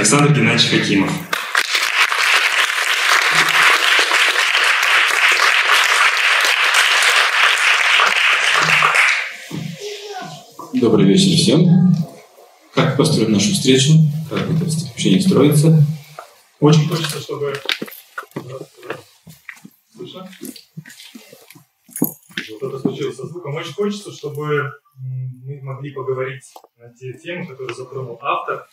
Александр Геннадьевич Хакимов. Добрый вечер всем. Как построим нашу встречу? Как это общение строится? Очень хочется, чтобы... Слышно? Что-то случилось со звуком. Очень хочется, чтобы мы могли поговорить на те темы, которые затронул автор.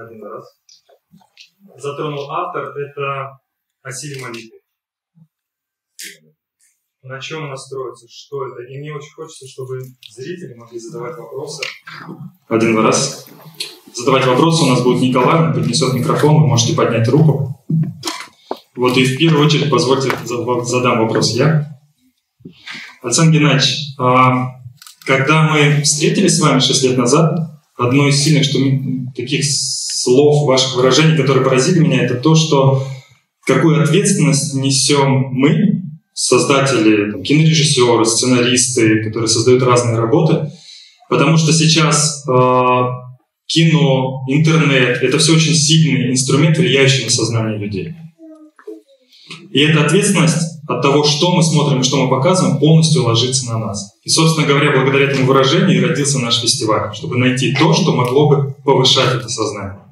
Один раз. Затронул автор, это о силе молитвы. На чем она строится, что это. И мне очень хочется, чтобы зрители могли задавать вопросы. Один раз. Задавать вопросы у нас будет Николай, он поднесет микрофон, вы можете поднять руку. Вот и в первую очередь позвольте задам вопрос я. Александр Геннадьевич, а, когда мы встретились с вами 6 лет назад, одно из сильных что, таких слов, ваших выражений, которые поразили меня, это то, что какую ответственность несем мы, создатели, там, кинорежиссеры, сценаристы, которые создают разные работы, потому что сейчас э, кино, интернет — это все очень сильный инструмент, влияющий на сознание людей. И эта ответственность от того, что мы смотрим и что мы показываем, полностью ложится на нас. И, собственно говоря, благодаря этому выражению и родился наш фестиваль, чтобы найти то, что могло бы повышать это сознание.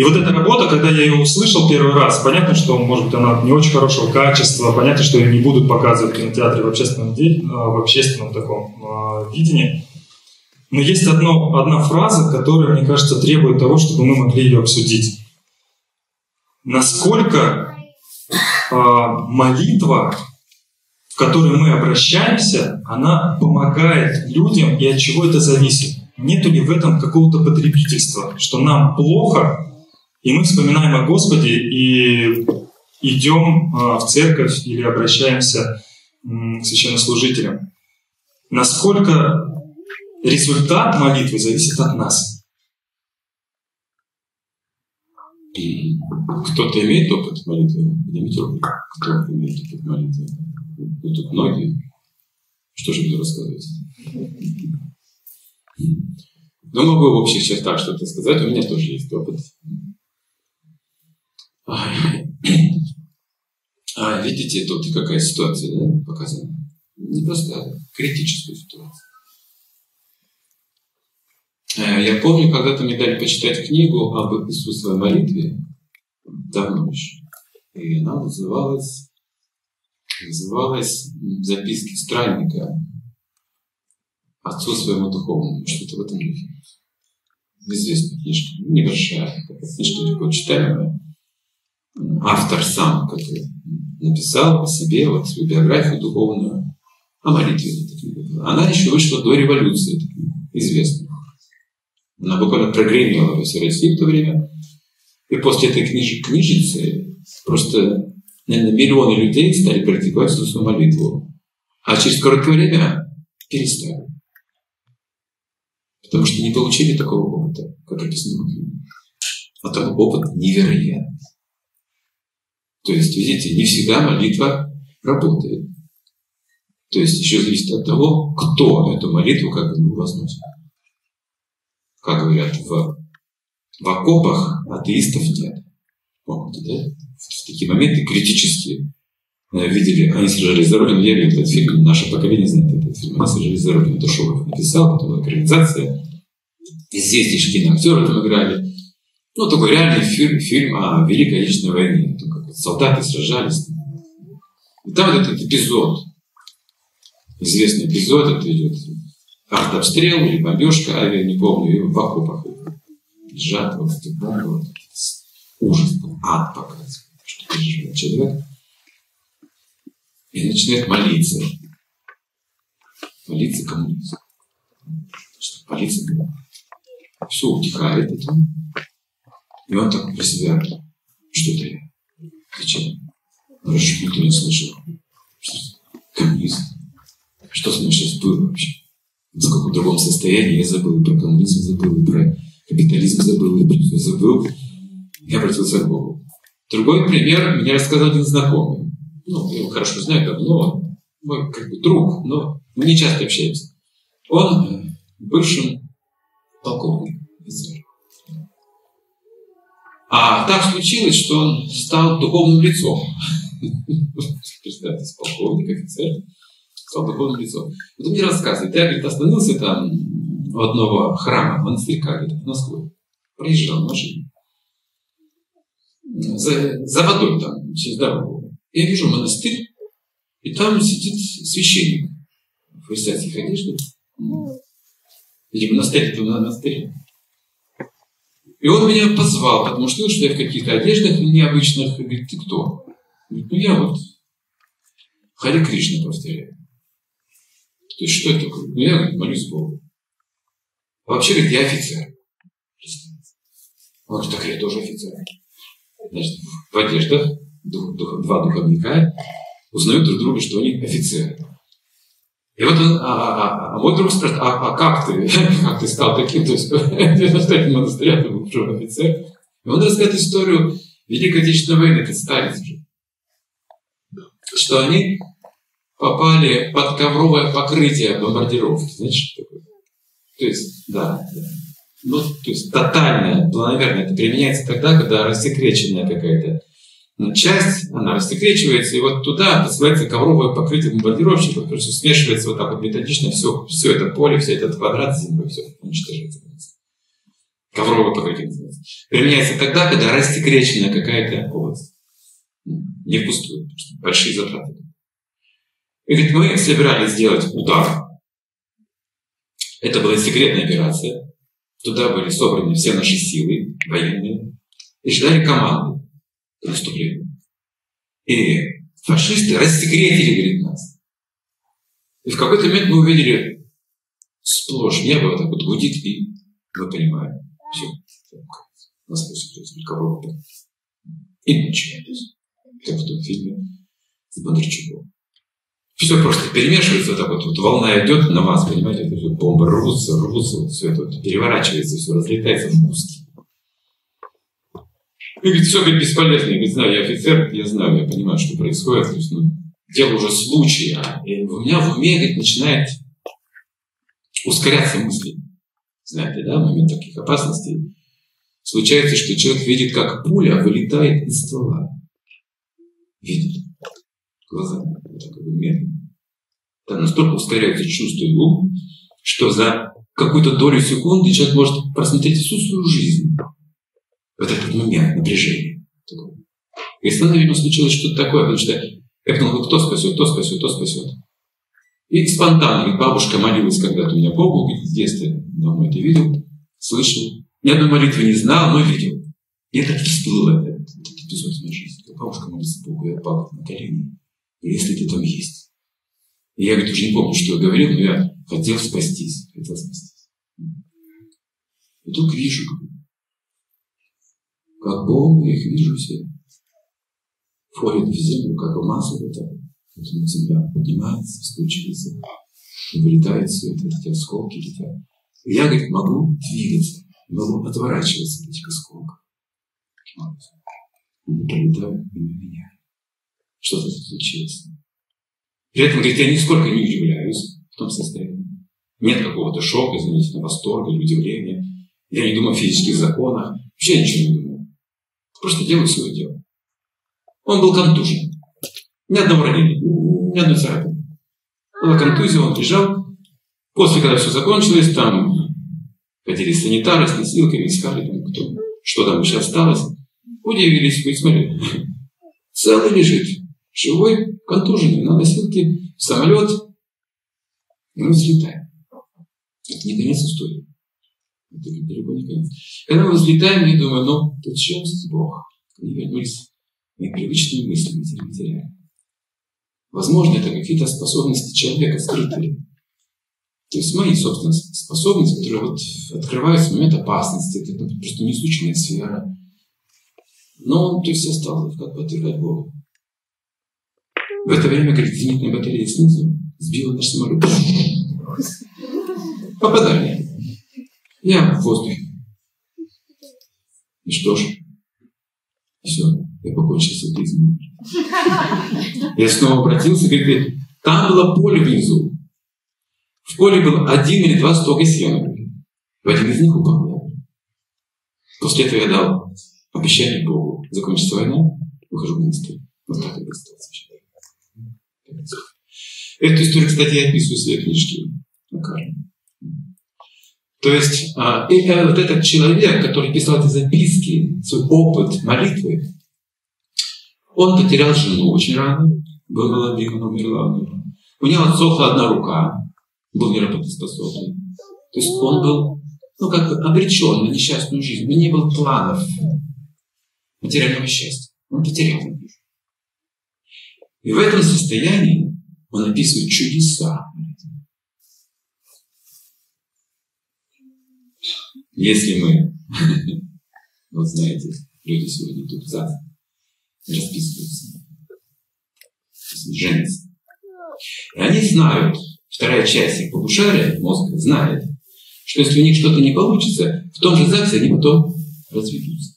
И вот эта работа, когда я ее услышал первый раз, понятно, что, может быть, она не очень хорошего качества, понятно, что ее не будут показывать в кинотеатре в общественном, а, в общественном таком э, видении. Но есть одно, одна фраза, которая, мне кажется, требует того, чтобы мы могли ее обсудить. Насколько а, молитва, в которой мы обращаемся, она помогает людям, и от чего это зависит. Нету ли в этом какого-то потребительства, что нам плохо, и мы вспоминаем о Господе и идем а, в церковь или обращаемся к священнослужителям. Насколько результат молитвы зависит от нас. Кто-то имеет опыт молитвы? Поднимите руку. Кто имеет опыт молитвы? Ну, тут многие. Что же буду рассказывать? Ну, могу в общих чертах что-то сказать. У меня тоже есть опыт. А, видите, тут какая ситуация да, показана? Не просто критическая ситуация. Э, я помню, когда-то мне дали почитать книгу об Иисусовой молитве, давно еще. И она называлась, называлась «Записки странника отцу своему духовному», что-то в этом духе. Известная книжка, небольшая, книжка легко читаемая. Автор сам как написал о себе, вот свою биографию духовную, о молитве. Она еще вышла до революции, известная. Она буквально прогремела во всей России в то время. И после этой книж книжицы просто, наверное, миллионы людей стали практиковать Иисусову молитву. А через короткое время перестали. Потому что не получили такого опыта, как описано в книге. А такой опыт невероятный. То есть, видите, не всегда молитва работает. То есть еще зависит от того, кто эту молитву как бы возносит как говорят, в, в окопах атеистов нет. Помните, да? В такие моменты критические. Э, видели, они сражались за Родину. Я видел этот фильм, наше поколение знает этот фильм. Они сражались за Родину. Шолохов написал, потом экранизация. Здесь киноактеры там играли. Ну, такой реальный фильм, фильм о Великой Отечественной войне. Как солдаты сражались. И там вот этот эпизод, известный эпизод, это идет артобстрел или бомбежка авиа, не помню, и в окопах лежат вот эти бомбы, вот, ужас был, ад показывает, что переживает человек. И начинает молиться. Молиться коммунизм. Что полиция все утихает это. И он так про себя, что это я? Зачем? Вроде никто не слышал. Что коммунизм. Что с ним сейчас было вообще? в каком другом состоянии, я забыл и про коммунизм, забыл и про капитализм, забыл и про все забыл. Я обратился к Богу. Другой пример мне рассказал один знакомый. Ну, я его хорошо знаю давно, мой как бы друг, но мы не часто общаемся. Он бывшим полковник. А так случилось, что он стал духовным лицом. Представьте, полковник, офицер, стал духовным лицом. Вот он мне рассказывает, я, говорит, остановился там у одного храма, монастырька, говорит, в Москве. Проезжал машину. За, за водой там, через дорогу. Я вижу монастырь, и там сидит священник в христианских одеждах. Видимо, монастырь это монастырь. И он меня позвал, потому что, что я в каких-то одеждах необычных. Говорит, ты кто? Говорит, ну я вот Хари Кришна повторяю. То есть что это такое? Ну я говорит, молюсь Богу. А вообще, говорит, я офицер. Он говорит, так я тоже офицер. Значит, в одеждах дух, дух, два духовника узнают друг друга, что они офицеры. И вот он, а, а, а, а мой друг спрашивает, а, а как ты, как ты стал таким, то есть настоятель монастыря, ты бывший офицер. И он рассказывает историю Великой Отечественной войны, это Сталин же. Что они попали под ковровое покрытие бомбардировки. Знаете, что такое? То есть, да, да. Ну, то есть тотальное, наверное, это применяется тогда, когда рассекреченная какая-то часть, она рассекречивается, и вот туда посылается ковровое покрытие бомбардировщиков, потому что смешивается вот так вот методично все, все это поле, все этот квадрат с землей, все уничтожается. Ковровое покрытие называется. Применяется тогда, когда рассекреченная какая-то область. Не впустую, большие затраты. И говорит, мы собирались сделать удар. Это была секретная операция. Туда были собраны все наши силы военные и ждали команды наступления. И фашисты рассекретили, говорит. И в какой-то момент мы увидели сплошь небо так вот гудит, и мы понимаем, все, нас происходит ковровый И начинается. Как в том фильме с Бондарчуком. Все просто перемешивается, вот так вот, вот волна идет на вас, понимаете, это все бомбы рвутся, рвутся, вот все это вот переворачивается, все разлетается в куски. И говорит, все говорит, бесполезно. Я говорит, знаю, я офицер, я знаю, я понимаю, что происходит. То есть, ну, дело уже случая. И у меня в уме говорит, начинает ускоряться мысли. Знаете, да, в момент таких опасностей. Случается, что человек видит, как пуля вылетает из ствола. Видит глазами, вот так медленно. Там настолько ускоряются чувства и ум, что за какую-то долю секунды человек может просмотреть всю свою жизнь в этот момент напряжения. И с наверное, случилось что-то такое, потому что я подумал, кто спасет, кто спасет, кто спасет. И спонтанно, ведь бабушка молилась когда-то у меня Богу, в детстве давно это видел, слышал. Ни одной молитвы не знал, но видел. И это всплыло, этот, этот эпизод в моей жизни. Бабушка молится Богу, я пал на колени. Если ты там есть. И я, говорит, уже не помню, что я говорил, но я хотел спастись, хотел спастись. И вдруг вижу, как Бог, я их вижу все, входит в землю, как в масло, это, потом земля поднимается, стучится, и вылетает все это, эти осколки летят. И я, говорит, могу двигаться, могу отворачиваться от этих осколков. Они пролетают мимо меня. Что-то случилось. При этом, говорит, я нисколько не удивляюсь в том состоянии. Нет какого-то шока, извините, восторга или удивления. Я не думаю о физических законах. Вообще ничего не думаю. Просто делал свое дело. Он был контужен. Ни одного ранения, ни одной царапины. Была контузия, он лежал. После, когда все закончилось, там ходили санитары с носилками, искали, там, кто, что там еще осталось. Удивились, говорит, смотри, целый лежит, живой, контуженный, на носилке, самолет, и мы взлетаем. Это не конец истории. Это не конец. Когда мы взлетаем, я думаю, ну, тут чем здесь Бог? Не вернулись непривычные мысли материальные. Возможно, это какие-то способности человека скрытые. То есть мои, собственно, способности, которые вот открываются в момент опасности, это просто неизученная сфера. Но то есть я стал как бы отвергать Бога. В это время, говорит, зенитная батарея снизу сбила наш самолет. Попадание. Я в воздухе. И что ж, все, я покончил с этой изменой. Я снова обратился, говорит, там было поле внизу. В поле был один или два стога сена. В один из них упал. После этого я дал обещание Богу. Закончится война, выхожу в монастырь. Вот так это стало Эту историю, кстати, я описываю в своей книжке на карте. То есть и, а, вот этот человек, который писал эти записки, свой опыт молитвы, он потерял жену очень рано, был молодым, она умерла. У него отсохла одна рука, был неработоспособный. То есть он был, ну, как бы обречен на несчастную жизнь. У него не было планов материального счастья. Он потерял ее. И в этом состоянии он описывает чудеса. Если мы, вот знаете, люди сегодня тут за расписываются, женятся. Они знают, вторая часть их полушария, мозга, знает, что если у них что-то не получится, в том же ЗАГСе они потом разведутся.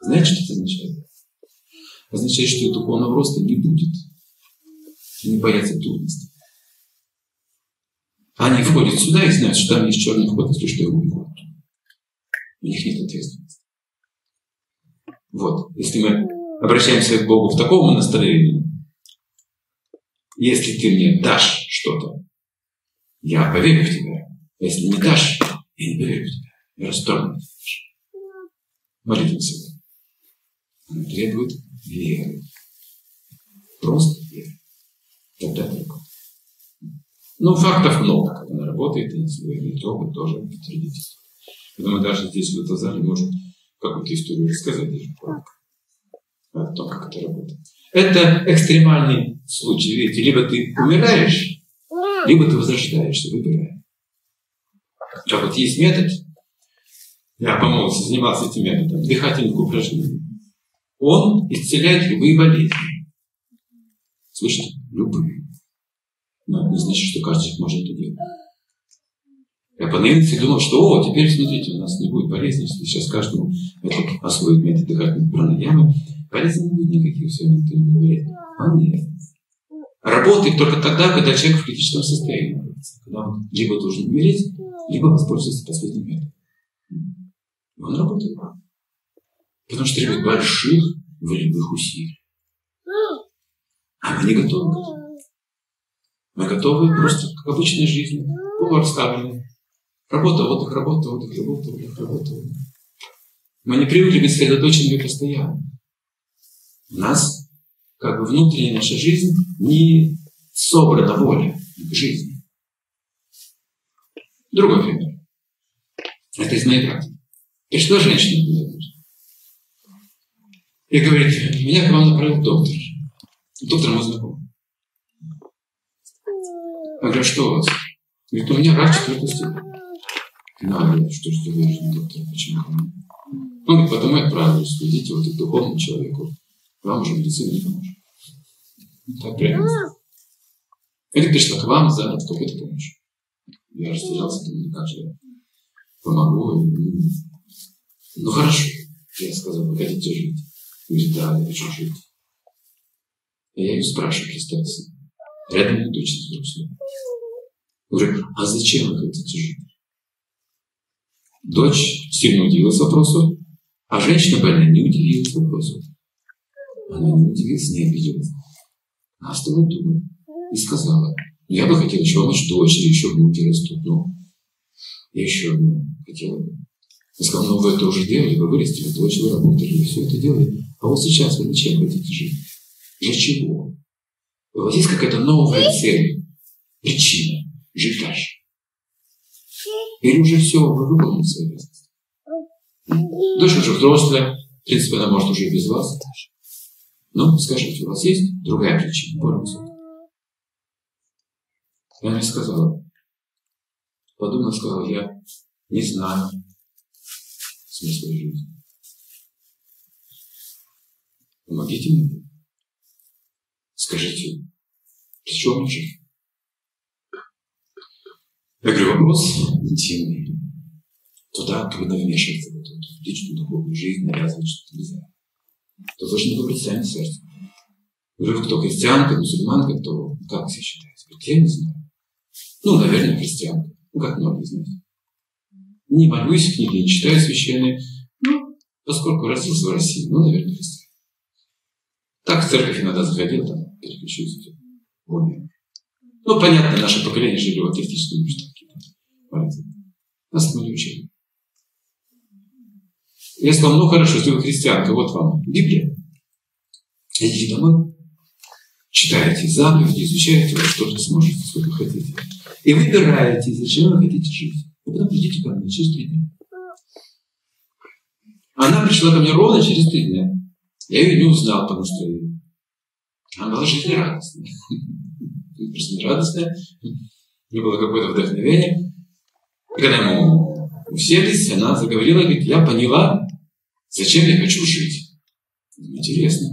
Знаете, что это означает? Означает, что духовного роста не будет. Они боятся трудностей. Они входят сюда и знают, что там есть черный ход, если что, его убегут. У них нет ответственности. Вот. Если мы обращаемся к Богу в таком настроении, если ты мне дашь что-то, я поверю в тебя. Если не дашь, я не поверю в тебя. Я расторгну Молитва себя. Она требует веры. Просто веры. Тогда только. Ну, фактов много, как она работает, и свой опыт тоже подтвердить. Поэтому даже здесь, в этом зале, можем какую-то историю рассказать даже о том, как это работает. Это экстремальный случай. Видите, либо ты умираешь, либо ты возрождаешься, выбирай. А вот есть метод, я по молодости занимался этим методом, дыхательных упражнений. Он исцеляет любые болезни. Слышите? Любые. Но это не значит, что каждый может это делать. Я по наивности думал, что, о, теперь, смотрите, у нас не будет болезни, если сейчас каждому это освоит метод дыхательной пранаямы, болезни не будет никаких, все, никто не будет болеть. А нет. Работает только тогда, когда человек в критическом состоянии находится. Когда он либо должен умереть, либо воспользоваться последним методом. Он работает. Потому что требует больших волевых усилий. А мы не готовы к этому. Мы готовы просто к обычной жизни, полураставленной. Работа, отдых, работа, отдых, работа, отдых, работа. Мы не привыкли быть сосредоточенными постоянно. У нас как бы внутренняя наша жизнь не собрана воля к жизни. Другой пример. Это из моей практики. Пришла женщина ко мне и говорит, меня к вам направил доктор. Доктор мой знакомый. Я говорю, что у вас? Говорит, у меня рак четвертой степени. Ну, а я, что ж ты говоришь, доктор, почему ко мне? Ну, потом я отправились, идите вот к духовному человеку. Вам уже медицина не поможет. Так прямо. Это пришла к вам за какой-то помощью. Я растерялся, думаю, как же я помогу. Ну, хорошо. Я сказал, вы хотите жить? Говорит, да, я хочу жить. И я ее спрашиваю, представьте Рядом моя дочь взрослая. Говорю, а зачем вы хотите жить? Дочь сильно удивилась вопросу, а женщина больная не удивилась вопросу. Она не удивилась, не обиделась. Она стала думать и сказала, я бы хотела еще ночь дочери, еще внуки растут, но я еще одну хотела бы. Я сказал, ну вы это уже делали, вы вырастили дочь, вы работали, вы все это делали. А вот сейчас вы зачем хотите жить? Для чего? У вас есть какая-то новая цель, причина жить дальше? Или уже все, вы выполнили свою обязанность? Дочь уже взрослая, в принципе, она может уже и без вас. Ну, скажите, у вас есть другая причина, высокая? Она мне сказала, подумала, сказала, я не знаю смысла жизни. Помогите мне. Скажите, с чем мне жить? Я говорю, вопрос интимный. Туда трудно вмешиваться в эту личную духовную жизнь, навязывать что-то нельзя. То должен выбрать сами сердце. Говорю, кто христианка, мусульманка, то как все? Говорит, я не знаю. Ну, наверное, христианка. Ну, как многие знаете. Не молюсь, книги не читаю священные. Ну, Поскольку родился в России, ну, наверное, христианин. Так в церковь иногда заходил, там, переключился. Умер. Ну, понятно, наше поколение жили в атеистическом обществе. Нас мы не учили. Я сказал, ну хорошо, если вы христианка, вот вам Библия. Идите домой, читаете заповеди, изучаете, вот что сможете, сколько хотите. И выбираете, зачем вы хотите жить. И потом придите ко мне через три дня. Она пришла ко мне ровно через три дня. Я ее не узнал по настроению. Она была жизнерадостная. Жизнерадостная. У нее было какое-то вдохновение. И когда мы уселись, она заговорила, говорит, я поняла, зачем я хочу жить. Интересно.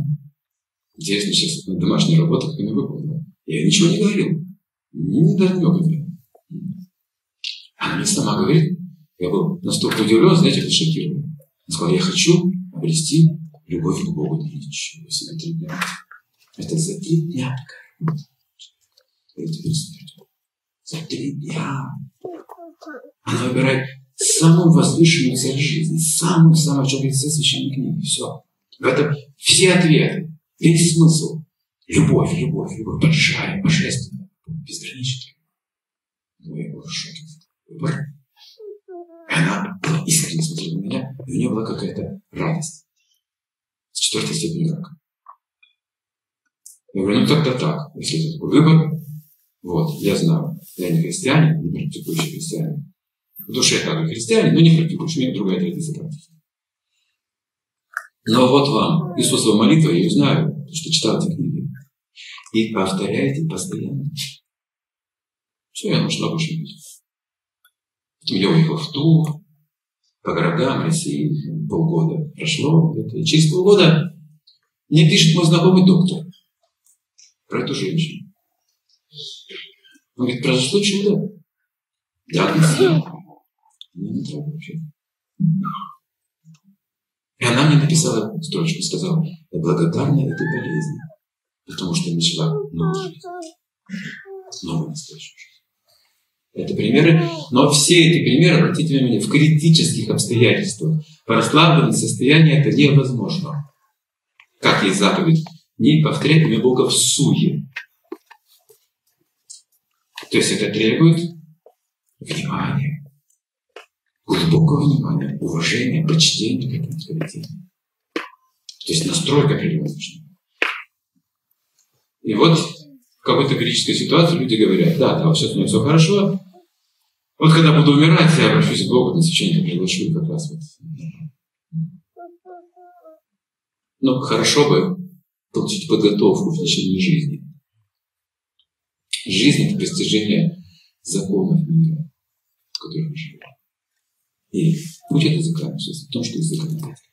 Интересно сейчас домашняя работа, как она выполнила. Я ничего не говорил. Не говорил. Она мне сама говорит, я был настолько удивлен, знаете, это шокирован. Он сказал, я хочу обрести любовь к Богу. Ничего себе, дня. Это за три дня За три дня. Она выбирает самую возвышенную цель жизни, самую-самую, что говорит все священные книги. Все. В этом все ответы, весь смысл. Любовь, любовь, любовь, большая, божественная, безграничная. Ну, я был в шоке. Выбор она искренне смотрела на меня, и у нее была какая-то радость. С четвертой степени рака. Я говорю, ну тогда так, если это такой выбор, вот, я знаю, я не христианин, не практикующий христианин. В душе я такой христианин, но не практикующий, у меня другая традиция практики. Но вот вам Иисусова молитва, я ее знаю, потому что читал эти книги. И повторяйте постоянно. Все, я нашла больше не я уехал в Тур, по городам России, полгода прошло. И через полгода мне пишет мой знакомый доктор про эту женщину. Он говорит, произошло чудо. Я. Мне не трогал вообще. И она мне написала строчку, сказала, я благодарна этой болезни, потому что начала новую жизнь. Новую настоящую жизнь. Это примеры. Но все эти примеры, обратите внимание, в критических обстоятельствах. По расслабленном состоянии это невозможно. Как есть заповедь? Не повторять имя Бога суе. То есть это требует внимания. Глубокого внимания, уважения, почтения к этому поведению. То есть настройка определенная И вот в какой-то критической ситуации люди говорят, да, да, сейчас у меня все хорошо, вот когда буду умирать, я обращусь к Богу, на священника приглашу как раз вот. Ну, хорошо бы получить подготовку в течение жизни. Жизнь – это достижение законов мира, в котором мы живем. И путь это заканчивается в том, что есть законодатель,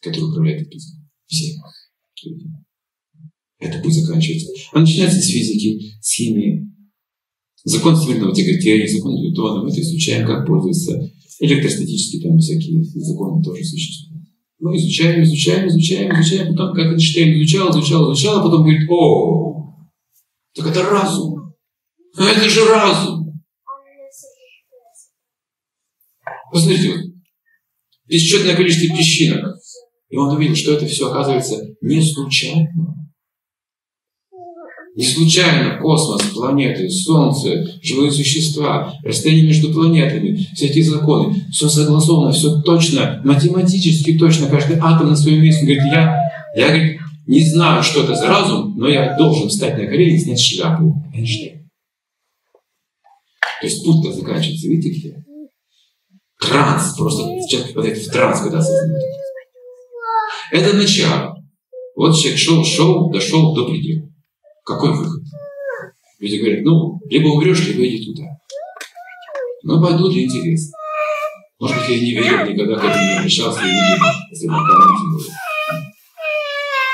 который управляет этим всем. Это путь заканчивается. Он начинается с физики, с химии, Закон всемирного тяготения, закон Ньютона, мы это изучаем, как пользуются электростатические там всякие законы тоже существуют. Мы изучаем, изучаем, изучаем, изучаем, потом как Эйнштейн изучал, изучал, изучал, а потом говорит, о, так это разум. А это же разум. Посмотрите, вот, бесчетное количество песчинок. И он увидел, что это все оказывается не случайно. Не случайно космос, планеты, Солнце, живые существа, расстояние между планетами, все эти законы, все согласовано, все точно, математически точно, каждый атом на своем месте. Говорит, я, я говорит, не знаю, что это за разум, но я должен встать на колени и снять шляпу. Эйнштейн. То есть путь-то заканчивается, видите где? Транс, просто человек попадает в транс, когда осознает. Это начало. Вот человек шел, шел, дошел до предела. Какой выход? Люди говорят, ну, либо умрешь, либо иди туда. Ну, пойду для интереса. Может быть, я не верил никогда к этому не обращался, и не верил, если бы канал был.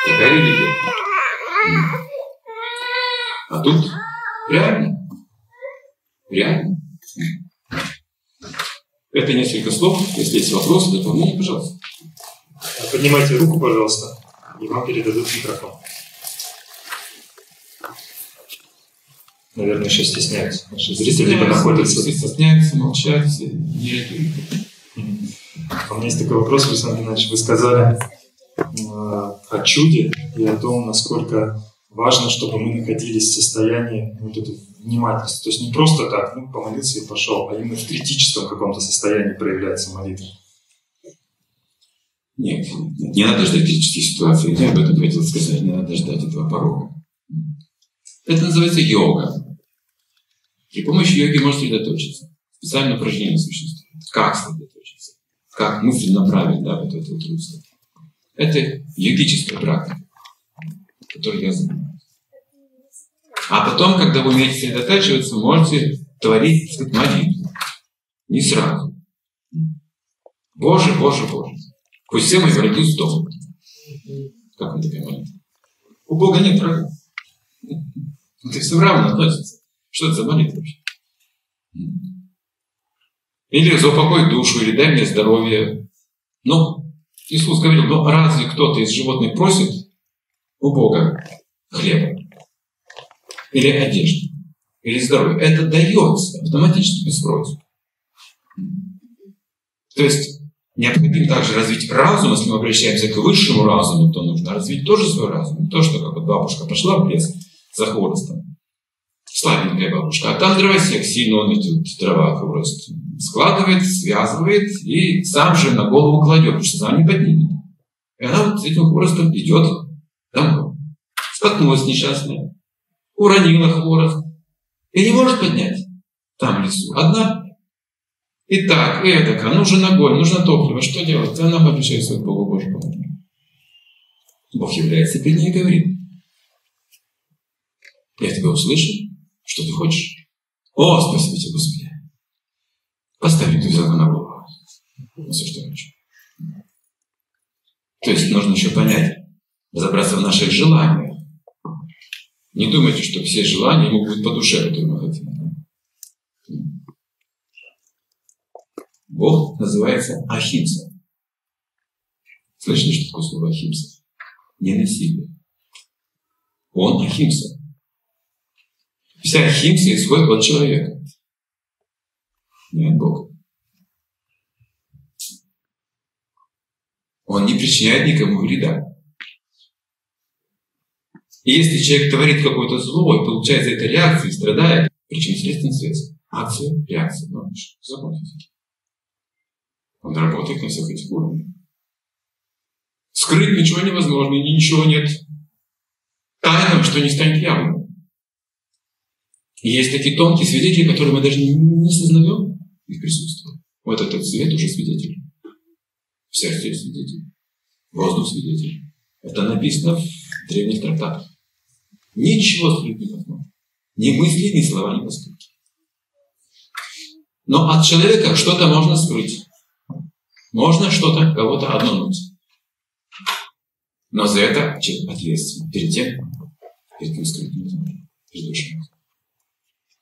Такая религия. А тут реально. Реально. Это несколько слов. Если есть вопросы, дополнения, пожалуйста. Поднимайте руку, пожалуйста, и вам передадут микрофон. Наверное, еще стесняются. Наши зрители либо находятся... Стесняются, молчать, не реагируют. У меня есть такой вопрос, Александр Геннадьевич. Вы сказали э, о чуде и о том, насколько важно, чтобы мы находились в состоянии вот этой внимательности. То есть не просто так, ну, помолился и пошел, а именно в критическом каком-то состоянии проявляется молитва. Нет, не надо ждать критических ситуаций. Я об этом хотел сказать. Не надо ждать этого порога. Это называется йога. При помощи йоги можно сосредоточиться. Специальное упражнение существует. Как сосредоточиться? Как мысленно направить да, вот это вот. Это йогическая практика, которой я занимаюсь. А потом, когда вы умеете сосредотачиваться, можете творить сказать, молитву. Не сразу. Боже, Боже, Боже. Пусть все мои враги сдохнут. Как он такая молитва? У Бога нет врагов. Это все равно относится. Что это за молитва вообще? Или за упокой душу, или дай мне здоровье. Но Иисус говорил, ну разве кто-то из животных просит у Бога хлеба? Или одежды? Или здоровья? Это дается автоматически без спроса. То есть необходимо также развить разум, если мы обращаемся к высшему разуму, то нужно развить тоже свой разум. То, что как вот бабушка пошла в лес за хворостом, слабенькая бабушка, а там дровосек сильно, он эти дрова хворост складывает, связывает и сам же на голову кладет, потому что сам не поднимет. И она вот с этим хворостом идет домой. Споткнулась несчастная, уронила хворост и не может поднять там в лесу. Одна и так, и эдак, а нужен огонь, нужно топливо, что делать? И она обращается к Богу, помоги. Бог является перед ней и говорит, я тебя услышу, что ты хочешь? О, спасибо тебе, Господи. Эту взял на голову. Вот все, что я хочу. То есть нужно еще понять, разобраться в наших желаниях. Не думайте, что все желания могут быть по душе, которые мы хотим. Бог называется Ахимса. Слышали, что такое слово Ахимса? Не насилие. Он Ахимса. Вся Ахимса исходит от человека, не от Бога. Он не причиняет никому вреда. И если человек творит какое-то зло и получает за это реакцию и страдает, причинно-следственная связь. Акция, реакция. Ну, физики. Он работает на всех этих уровнях. Скрыть ничего невозможно, ничего нет тайного, что не станет явным. Есть такие тонкие свидетели, которые мы даже не сознаем их присутствие. Вот этот свет уже свидетель. Сердце свидетель. Воздух свидетель. Это написано в древних трактатах. Ничего скрыть невозможно. Ни мысли, ни слова, ни поступки. Но от человека что-то можно скрыть. Можно что-то, кого-то обмануть. Но за это ответственен перед тем, перед кем скрыть невозможно. Перед душой.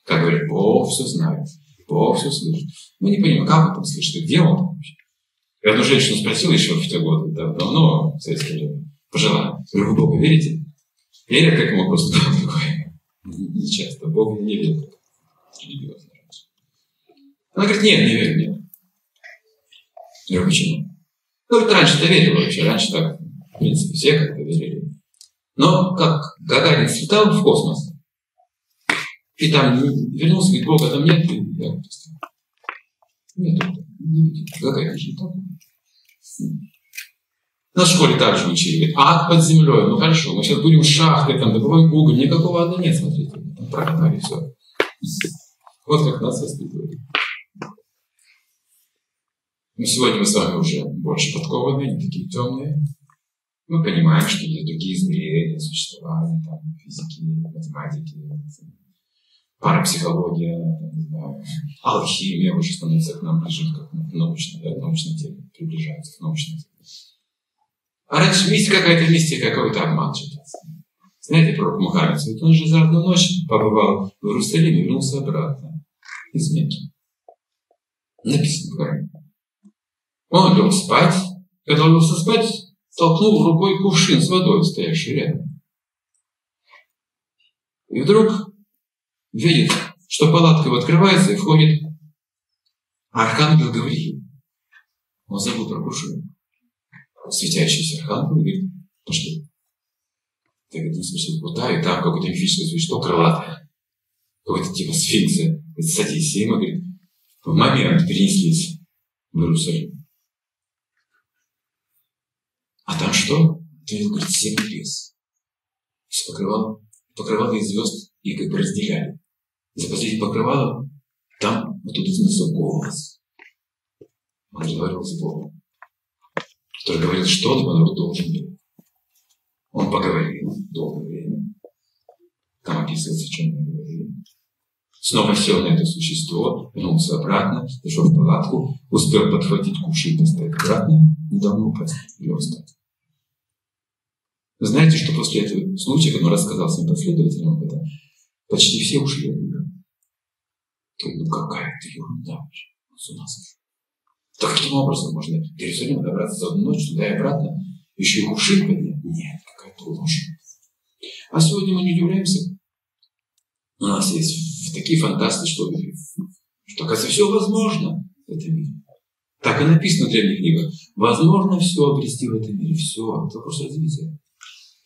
Как говорят, Бог все знает, Бог все слышит. Мы не понимаем, как он там слышит, где он там вообще. Я одну женщину спросил еще в те годы, да, давно, в советское время, пожелаю. Говорю, вы Бога верите? Верят, как ему просто такое? Не часто. Бог не верит. Религиозно. Она говорит, нет, не верю, нет. Я говорю, почему? Ну, говорит, раньше-то верил вообще, раньше так, в принципе, все как-то верили. Но как Гагарин слетал в космос, и там вернулся, говорит, Бога там нет, я. Нет, не видел. Гагарин же. На школе также учили. Говорит, ад под землей. Ну хорошо, мы сейчас будем шахты, там, добываем уголь. Никакого ада нет, смотрите. Там прогнали все. Вот как нас воспитывали. Но сегодня мы с вами уже больше подкованные, не такие темные. Мы понимаем, что есть другие измерения существования, там, физики, математики, парапсихология, не алхимия уже становится к нам ближе, как научно, да, научной теме, приближается к научной теме. А раньше мистика какая-то мистика, какой-то обман читается. Знаете, пророк Мухаммед, ведь он же за одну ночь побывал в Иерусалиме вернулся обратно из Мекки. Написано в Коране. Он лег спать. Когда он легся спать, толкнул рукой кувшин с водой, стоящий рядом. И вдруг видит, что палатка его открывается и входит Архангел Гавриил. Он забыл про прошлое. Светящийся архангел говорит, пошли. Говорит, не слышал, куда, и там какое-то мифическое существо крылатое. Какое-то типа сфинкса. Говорит, садись. И мы, говорит, в момент перенеслись в Иерусалим. А там что? Ты видел, говорит, семь. Все покрывало, покрывало из звезд и как бы разделяли. За последним покрывалом там вот тут раздался голос. Он разговаривал с Богом, который говорил, что народ должен делать. Он поговорил долгое время. Там описывается, о чем он говорил. Снова сел на это существо, вернулся обратно, зашел в палатку, успел подхватить кувшин и поставить обратно, недавно упасть или устать. Вы знаете, что после этого случая, когда он рассказал своим последователям об этом, почти все ушли. Ну какая-то ерунда вообще. Он с ума сошел. Так каким образом можно в Иерусалим добраться за одну ночь туда и обратно, еще и кувшин поднять? Нет, какая-то ложь. А сегодня мы не удивляемся. У нас есть такие фантасты, что, что оказывается, все возможно в этом мире. Так и написано в древних книгах. Возможно все обрести в этом мире. Все. Это вопрос развития.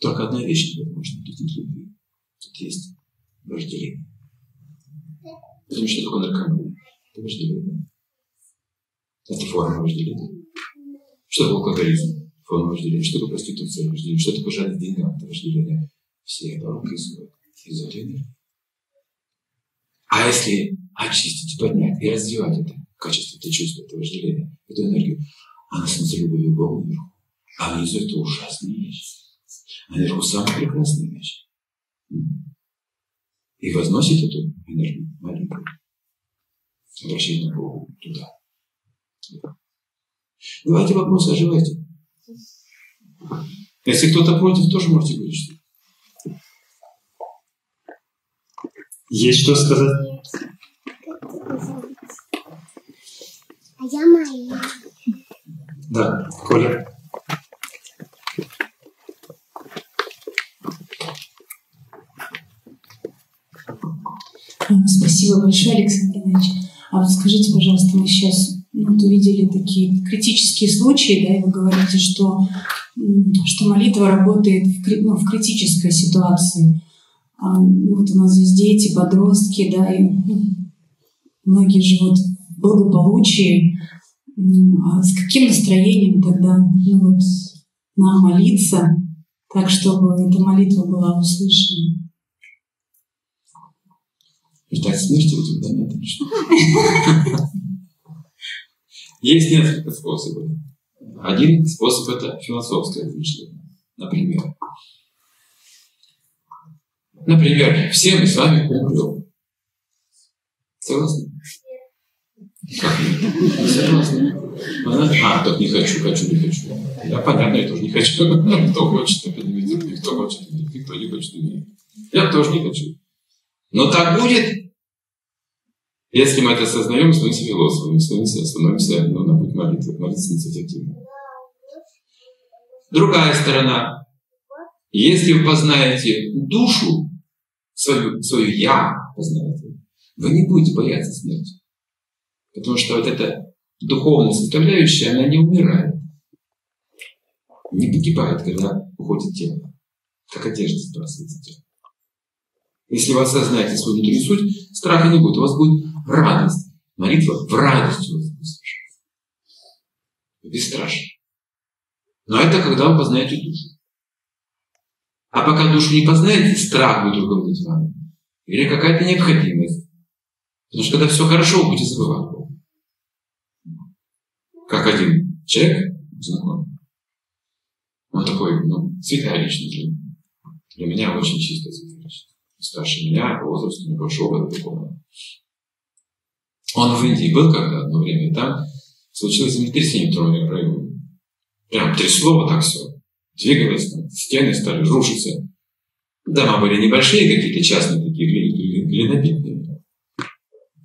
Только одна вещь невозможна. Тут нет любви. Тут есть вожделение. Потому что такое наркомания? Это вожделение. Это форма вожделения. Что такое алкоголизм? Форма вожделения. Что такое проституция? Вожделение. Что такое жадность деньгам? Это вожделение. Все дороги исходят из мира. А если очистить, поднять и развивать это качество, это чувство, это вожделение, эту энергию, она становится любовью к Богу вверху. А внизу это ужасная вещь. А наверху самая прекрасная вещь. И возносит эту энергию маленькую. Обращение к Богу туда. Давайте вопросы, оживайте. Если кто-то против, тоже можете говорить, что Есть что сказать? А я моя. Да, Коля. Спасибо большое, Александр Геннадьевич. А вот скажите, пожалуйста, мы сейчас ну, вот увидели такие критические случаи, да, и вы говорите, что, что молитва работает в, ну, в критической ситуации. А, ну, вот у нас здесь дети, подростки, да, и ну, многие живут в благополучии. А с каким настроением тогда ну, вот, нам молиться, так, чтобы эта молитва была услышана? Ждать смерти у тебя нет Есть несколько способов. Один способ – это философское размышление. Например, Например, все мы с вами умрем. Согласны? Как нет? Согласны? А, так не хочу, хочу, не хочу. Я понятно, я тоже не хочу. Кто хочет, опять не кто хочет, никто не хочет. Я тоже не хочу. Но так будет, если мы это осознаем, становимся философами, становимся, становимся ну, на путь молитвы. Молитва становится эффективной. Другая сторона. Если вы познаете душу, свою, свою «я» познаете, вы не будете бояться смерти. Потому что вот эта духовная составляющая, она не умирает. Не погибает, когда уходит тело. Как одежда сбрасывается тело. Если вы осознаете свою внутреннюю суть, страха не будет. У вас будет радость. Молитва в радость у вас будет. Бесстрашно. Но это когда вы познаете душу. А пока душу не познаете, страх будет руководить вами. Или какая-то необходимость. Потому что когда все хорошо, вы будете забывать Бога. Как один человек, знакомый, он такой, ну, святая личность для, для меня очень чистая святая личность старше меня, по возрасту небольшого духовного. Он в Индии был когда одно время, там случилось землетрясение в том районе. Прям трясло вот так все. Двигалось, там, стены стали рушиться. Дома были небольшие, какие-то частные такие, глинобитные.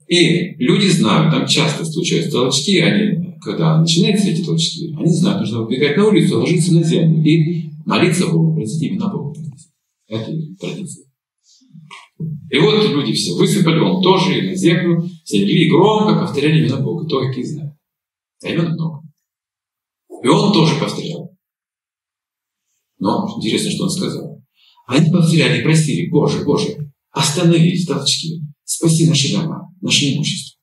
И люди знают, там часто случаются толчки, они, когда начинаются эти толчки, они знают, нужно выбегать на улицу, ложиться на землю и молиться Богу, просить именно Бога. Это традиция. И вот люди все высыпали, он тоже, и на землю, и громко повторяли имена Бога, то, какие знают. А имен много. И он тоже повторял. Но интересно, что он сказал. Они повторяли, просили, Боже, Боже, остановись, толчки, спаси наши дома, наше имущество.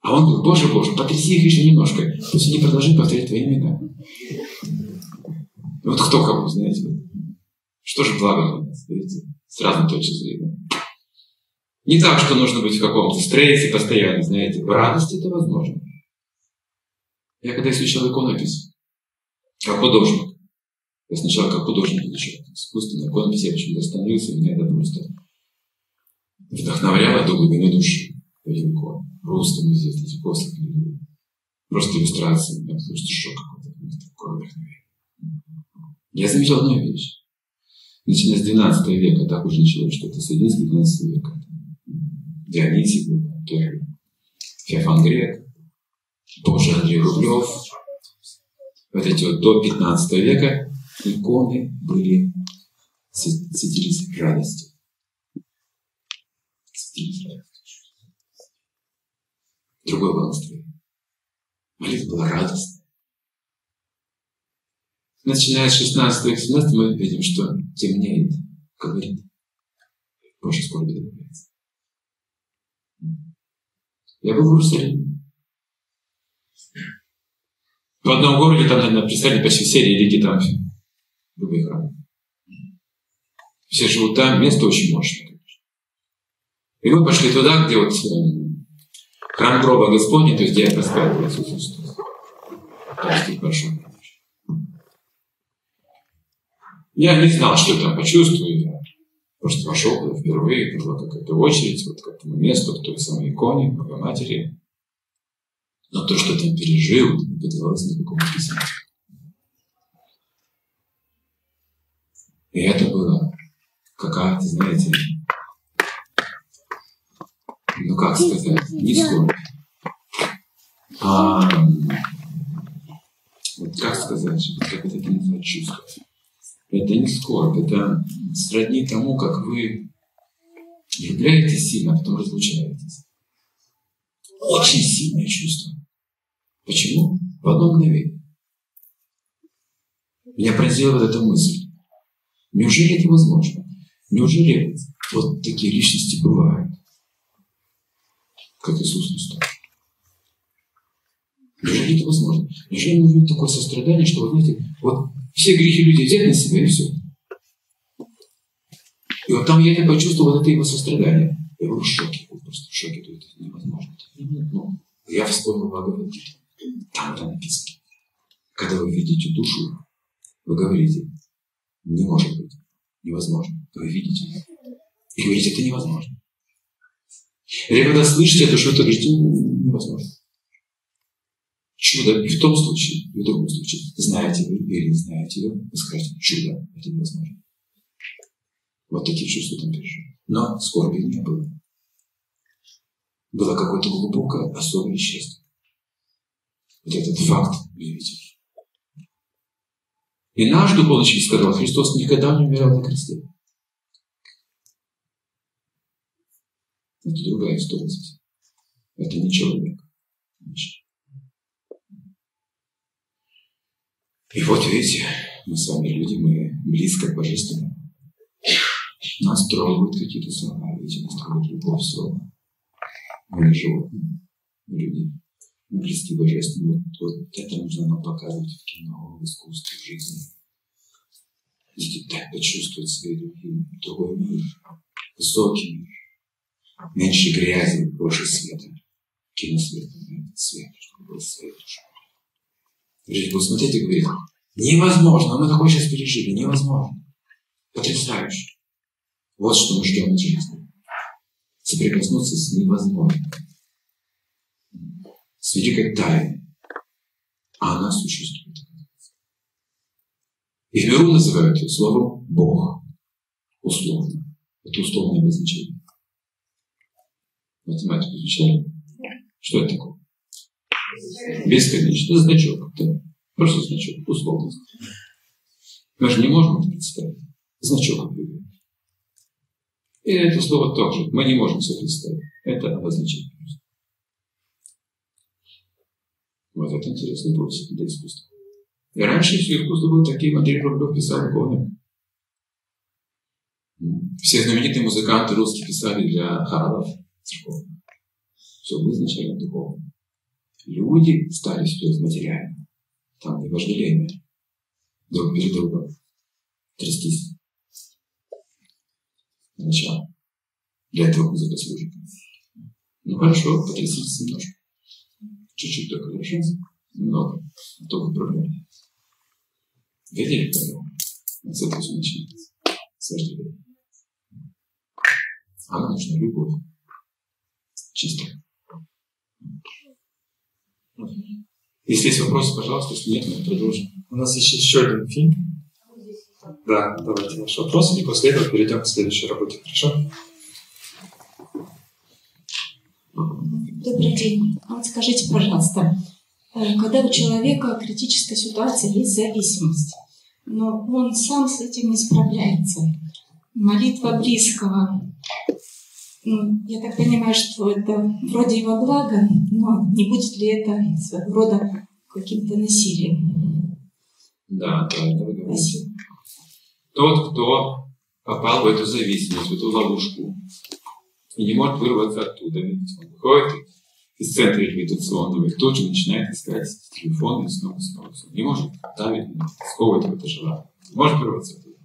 А он говорит, Боже, Боже, потряси их еще немножко, пусть они продолжают повторять твои имена. Вот кто кого, знаете. Что же благо у нас, видите, с разной точки. Не так, что нужно быть в каком-то стрессе постоянно, знаете. В радости это возможно. Я когда изучал иконопись, как художник, я сначала как художник изучал искусственную иконопись, я почему-то остановился, меня это просто вдохновляло до глубины души. Этим икон. Русском известно, после просто иллюстрации, я просто шок какой-то, такое вдохновение. Я заметил одну вещь. Начиная с 12 века, так уже началось что-то, с 11-12 века. Дионисий был, тоже Феофан Грек, тоже Андрей Рублев. Вот эти вот до 15 века иконы были, светились радостью. Светились радостью. Настроение. Молитва была радостная. Начиная с 16 века, 17 мы видим, что темнеет, говорит. Скорби добавляется. Я был в Иерусалиме. В одном городе, там, наверное, представили почти все религии, там любые храмы. Все живут там, место очень мощное. И мы пошли туда, где вот эм, храм гроба Господня, то есть где я распятый Иисус Христос. Я не знал, что там почувствую. Просто вошел туда впервые, была какая-то очередь вот к этому месту, к той самой иконе, Богоматери. Но то, что там пережил, не поддавалось никакому описанию. И это было какая-то, знаете, ну как сказать, не скорбь. А, вот как сказать, как это назвать чувство? Это не скорбь, это сродни тому, как вы влюбляетесь сильно, а потом разлучаетесь. Очень сильное чувство. Почему? В одно мгновение. Меня поразила вот эта мысль. Неужели это возможно? Неужели вот такие личности бывают? Как Иисус Христос. Неужели это возможно? Неужели нужно такое сострадание, что, вы знаете, вот все грехи людей взять на себя и все. И вот там я это почувствовал, вот это его сострадание. Я был в шоке, был просто в шоке, это невозможно. Но я вспомнил Бхагавадгиту. Там это написано. Когда вы видите душу, вы говорите, не может быть, невозможно. Вы видите и говорите, это невозможно. Или когда слышите это, что это говорите, невозможно. Чудо и в том случае, и в другом случае. Знаете вы или не знаете его, вы скажете, чудо, это невозможно. Вот такие чувства там пережили. Но скорби не было. Было какое-то глубокое, особое счастье. Вот этот факт удивительный. И наш духовный учитель сказал, Христос никогда не умирал на кресте. Это другая история Это не человек. И вот видите, мы с вами люди, мы близко к Божественному. Нас трогают какие-то слова, видите, нас трогает любовь слова. Мы не животные, мы люди близкий божественный. Вот, вот это нужно нам показывать в кино, в искусстве, в жизни. Видите, так почувствовать свои другие, другой мир, высокий мир, меньше грязи, больше света. Кино света на этот свет, чтобы был свет душа. Жить был смотреть и говорит, невозможно, мы такое сейчас пережили, невозможно. Потрясающе. Вот что мы ждем от жизни. Соприкоснуться с невозможным с великой тайной. А она существует. И в миру называют ее словом Бог. Условно. Это условное обозначение. Математику изучали? Что это такое? Бесконечно. Значок. Да? Просто значок. Условность. Мы же не можем это представить. Значок объявляем. И это слово тоже. Мы не можем себе представить. Это обозначение. Вот это интересный путь для искусства. И раньше все искусство было такие, Андрей Рублев писал иконы. Все знаменитые музыканты русские писали для хоралов церковных. Все было изначально духовно. Люди стали все материально. Там не вожделение друг перед другом трястись. Начало. Для этого музыка служит. Ну хорошо, потряситесь немножко. Чуть-чуть только хорошо. Немного. А то вы проблемы. Видели проблему? С этого все начинается. С вожделения. А нужна любовь. Чистая. Если есть вопросы, пожалуйста, если нет, мы продолжим. У нас есть еще один фильм. Да, давайте ваш вопрос, и после этого перейдем к следующей работе, хорошо? Добрый день. А вот скажите, пожалуйста, э, когда у человека критическая ситуация, есть зависимость, но он сам с этим не справляется. Молитва близкого, я так понимаю, что это вроде его благо, но не будет ли это своего рода каким-то насилием? Да, да, это вы говорите. Тот, кто попал в эту зависимость, в эту ловушку, и не может вырваться оттуда, ведь он выходит из центра реабилитационного и тут же начинает искать телефон и снова, снова, снова. Не может давить, сковывать это желание. Не может вырваться оттуда.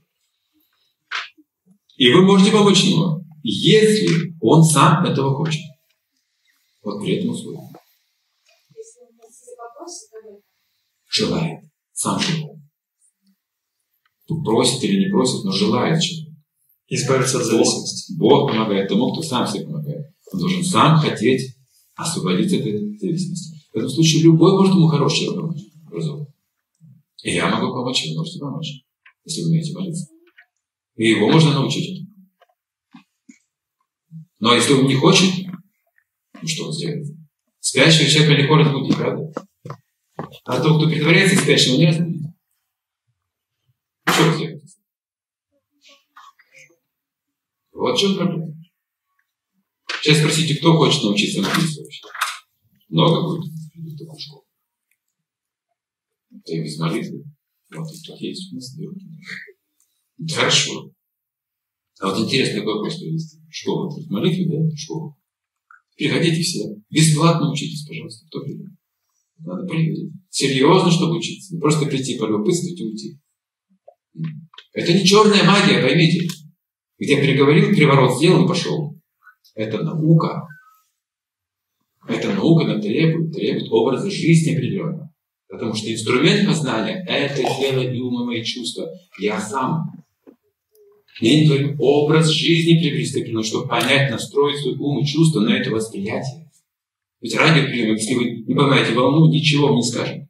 И вы можете помочь ему, если он сам этого хочет. Вот при этом условии. Желает. Сам желает. Просит или не просит, но желает чего. Избавиться от зависимости. Бог помогает тому, кто сам себе помогает. Он должен сам хотеть освободиться от этой зависимости. В этом случае любой может ему хороший человек помочь. Образованный. И я могу помочь, вы можете помочь, если вы умеете молиться. И его можно научить этому. Но если он не хочет, ну что он сделает? Спящего человека легко разбудить, правда? А тот, кто притворяется спящим, не разбудит. Что он сделает? Вот в чем проблема. Сейчас спросите, кто хочет научиться молиться вообще? Много будет в такую школу. Это и без молитвы. Вот тут есть у нас делают. Хорошо. А вот интересный вопрос привести. Школа, молитвы, да, школа. Приходите все. Бесплатно учитесь, пожалуйста. Кто придет? Надо проверить. Серьезно, чтобы учиться. Не просто прийти, полюбопытствовать и уйти. Это не черная магия, поймите. Где переговорил, приворот сделал и пошел. Это наука. Это наука нам требует, требует образа жизни определенного. Потому что инструмент познания – это тело и ум и мои чувства. Я сам. Не твой образ жизни приобрести чтобы понять, настроить свой ум и чувства на это восприятие. Ведь радиоприемник, если вы не поймаете волну, ничего вам не скажет.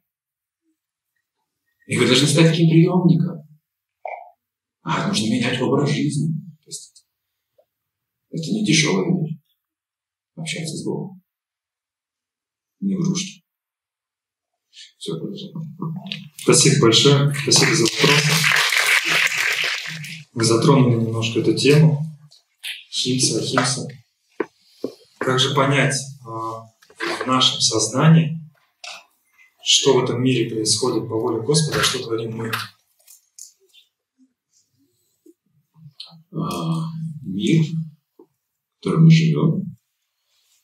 И вы должны стать таким приемником. А нужно менять образ жизни. Это не дешевая вещь. Общаться с Богом. Не игрушки. Все, продолжаем. Спасибо большое. Спасибо за вопрос. Мы затронули немножко эту тему. Химса, химса. Как же понять а, в нашем сознании, что в этом мире происходит по воле Господа, а что творим мы? А, мир в котором мы живем,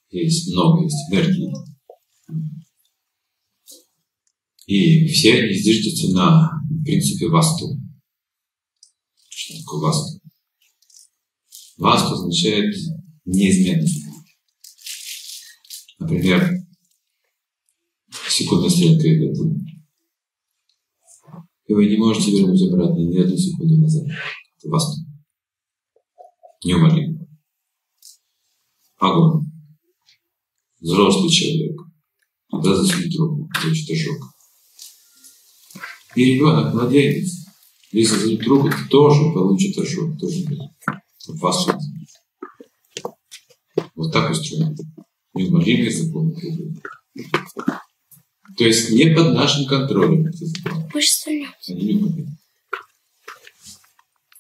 есть много, есть энергии. И все они зиждятся на принципе васту. Васту? Васту означает неизменность. Например, секундная стрелка идет. И вы не можете вернуть обратно ни одну секунду назад. Это васту. Неумолимо огонь. Взрослый человек. Когда засунет руку, получит ожог. И ребенок, младенец, если засунет руку, тоже получит ожог. Тоже вас Вот так устроено. Неумолимые законы природы. То есть не под нашим контролем эти законы. Они неумолимы.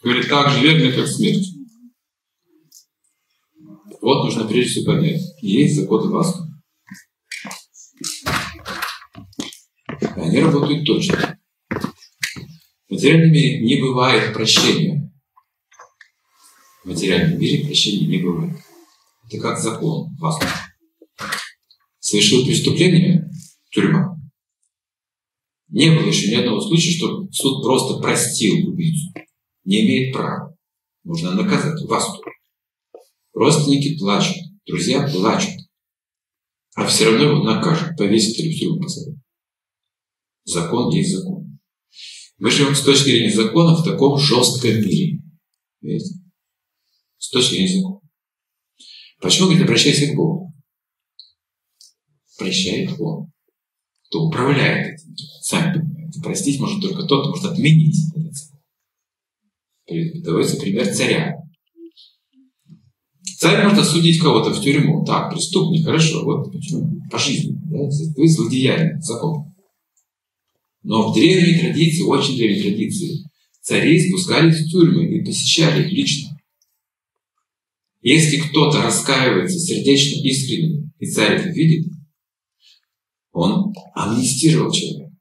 Говорит, так же верно, как смерть. Вот нужно прежде всего понять. Есть законы васту. И они работают точно. Материальном мире не бывает прощения. В материальном мире прощения не бывает. Это как закон вас. Совершил преступление – тюрьма. Не было еще ни одного случая, что суд просто простил убийцу. Не имеет права. Нужно наказать вас. Родственники плачут, друзья плачут. А все равно его накажут, повесят или в тюрьму посадят. Закон есть закон. Мы живем с точки зрения закона в таком жестком мире. Видите? С точки зрения закона. Почему, говорит, обращайся к Богу? Прощает Он. Кто управляет этим. Сами понимаете. Простить может только тот, кто может отменить этот закон. Приводится пример царя. Царь может осудить кого-то в тюрьму. Так, преступник, хорошо, вот почему. По жизни. Да? Вы злодеяние, закон. Но в древней традиции, очень древней традиции, царей спускались в тюрьмы и посещали их лично. Если кто-то раскаивается сердечно, искренне, и царь это видит, он амнистировал человека,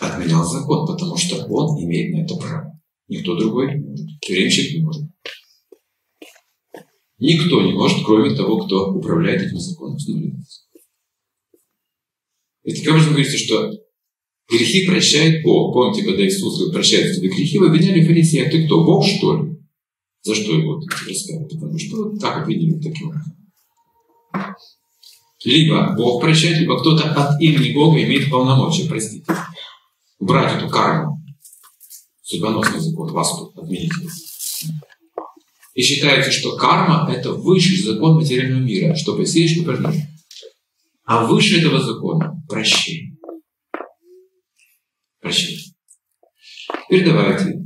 отменял закон, потому что он имеет на это право. Никто другой не может. Тюремщик не может. Никто не может, кроме того, кто управляет этим законом. И таким образом говорится, что грехи прощает Бог. Помните, когда Иисус говорит, прощает тебе грехи, вы обвиняли фарисея, ты кто, Бог что ли? За что его рассказывать? Потому что вот так обвинили таким образом. Либо Бог прощает, либо кто-то от имени Бога имеет полномочия простить. Убрать эту карму. Судьбоносный закон, вас тут отменить. И считается, что карма – это высший закон материального мира, что посеешь, что пожнешь. А выше этого закона – прощение. Прощение. Теперь давайте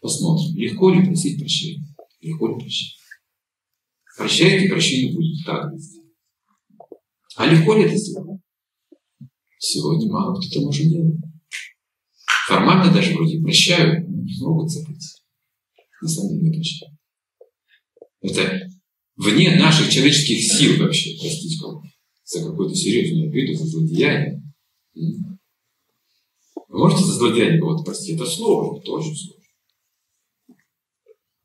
посмотрим, легко ли просить прощения. Легко ли прощать. Прощайте, прощения будет. Так везде. А легко ли это сделать? Сегодня мало кто это может делать. Формально даже вроде прощают, но не могут забыть. На самом деле не прощают. Это вне наших человеческих сил вообще простить кого-то за какую-то серьезную обиду, за злодеяние. Вы можете злодеяние кого-то простить? Это сложно, это очень сложно.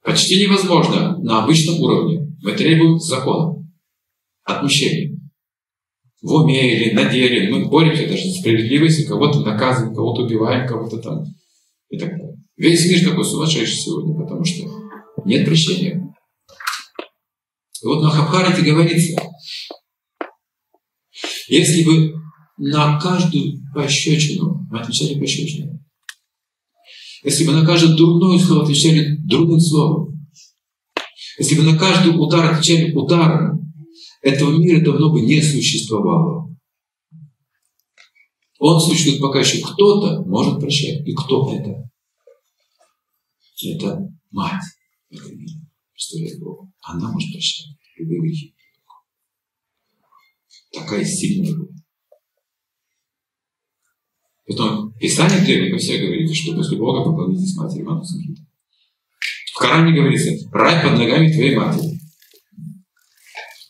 Почти невозможно на обычном уровне. Мы требуем закона, отмщения. В уме или на деле. Мы боремся даже за справедливость, кого-то наказываем, кого-то убиваем, кого-то там и так далее. Весь мир какой сумасшедший сегодня, потому что нет прощения. И вот на Махабхарате говорится, если бы на каждую пощечину, мы отвечали пощечину, если бы на каждое дурное слово отвечали дурным словом, если бы на каждый удар отвечали ударом, этого мира давно бы не существовало. Он существует пока еще кто-то может прощать. И кто это? Это мать этого мира. Представляете Богу? Она может прощать любые грехи. Такая сильная любовь. Потом Писание древнего все говорится, что после Бога поклонитесь матери Ману Санхита. В Коране говорится, рай под ногами твоей матери.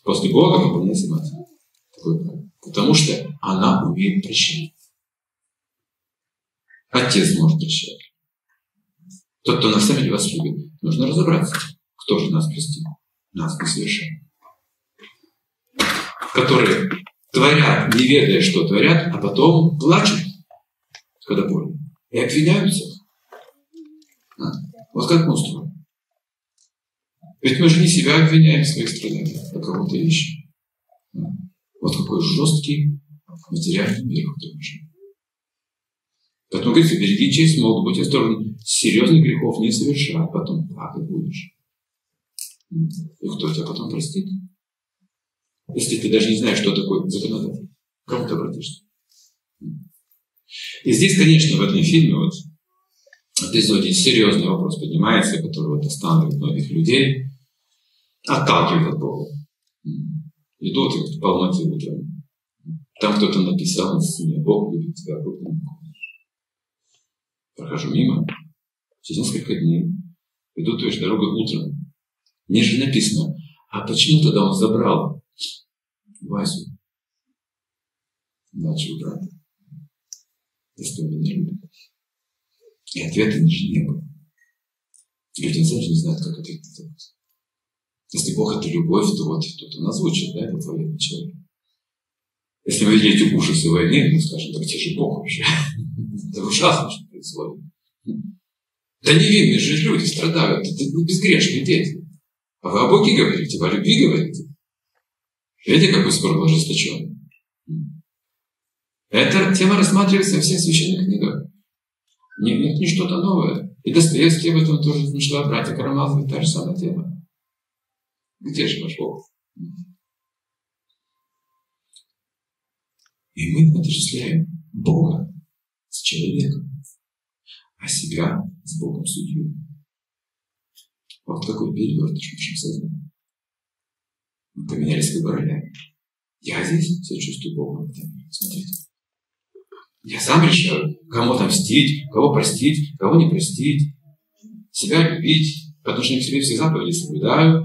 После Бога поклоняйся матери. Потому что она умеет прощать. Отец может прощать. Тот, кто на самом деле вас любит. Нужно разобраться, кто же нас простил. Нас несовершенно. Которые творят, не ведая, что творят, а потом плачут когда больно. И обвиняются. А? Вот как мы устроены. Ведь мы же не себя обвиняем в своих страданиях, а кого-то ищем. А? Вот какой жесткий материальный мир, в котором живем. Поэтому говорится, береги честь, могут быть осторожны, серьезных грехов не совершай, потом плакать будешь. И кто тебя потом простит? Если ты даже не знаешь, что такое законодатель, кому ты обратишься? И здесь, конечно, в этом фильме вот эпизоде серьезный вопрос поднимается, который вот останавливает многих людей, отталкивает от Бога. Идут и в полноте утром. Там кто-то написал на стене, Бог любит тебя, не Прохожу мимо, через несколько дней иду той же дорогой утром. Мне же написано, а почему тогда он забрал Васю, младшего брата? Любите. И ответа же не было. Люди сами не знают, как ответить на этот вопрос. Если Бог это любовь, то вот тут он озвучит, да, это твоя человек. Если вы видите ужасы войны, мы скажем, да где же Бог вообще? Это ужасно, что происходит. Да невинные же люди страдают, это безгрешные дети. А вы о Боге говорите, вы о любви говорите. Видите, какой спор был ожесточенный? Эта тема рассматривается во всех священных книгах. Нет, нет, не что-то новое. И Достоевский об этом тоже размышлял, братья Карамазовы, та же самая тема. Где же ваш Бог? И мы отождествляем Бога с человеком, а себя с Богом судью. Вот какой перевертыш в нашем сознании. Мы поменялись как бы ролями. Я здесь все чувствую Бога. Смотрите. Я сам решаю, кому отомстить, кого простить, кого не простить. Себя любить, по отношению к себе все заповеди соблюдаю.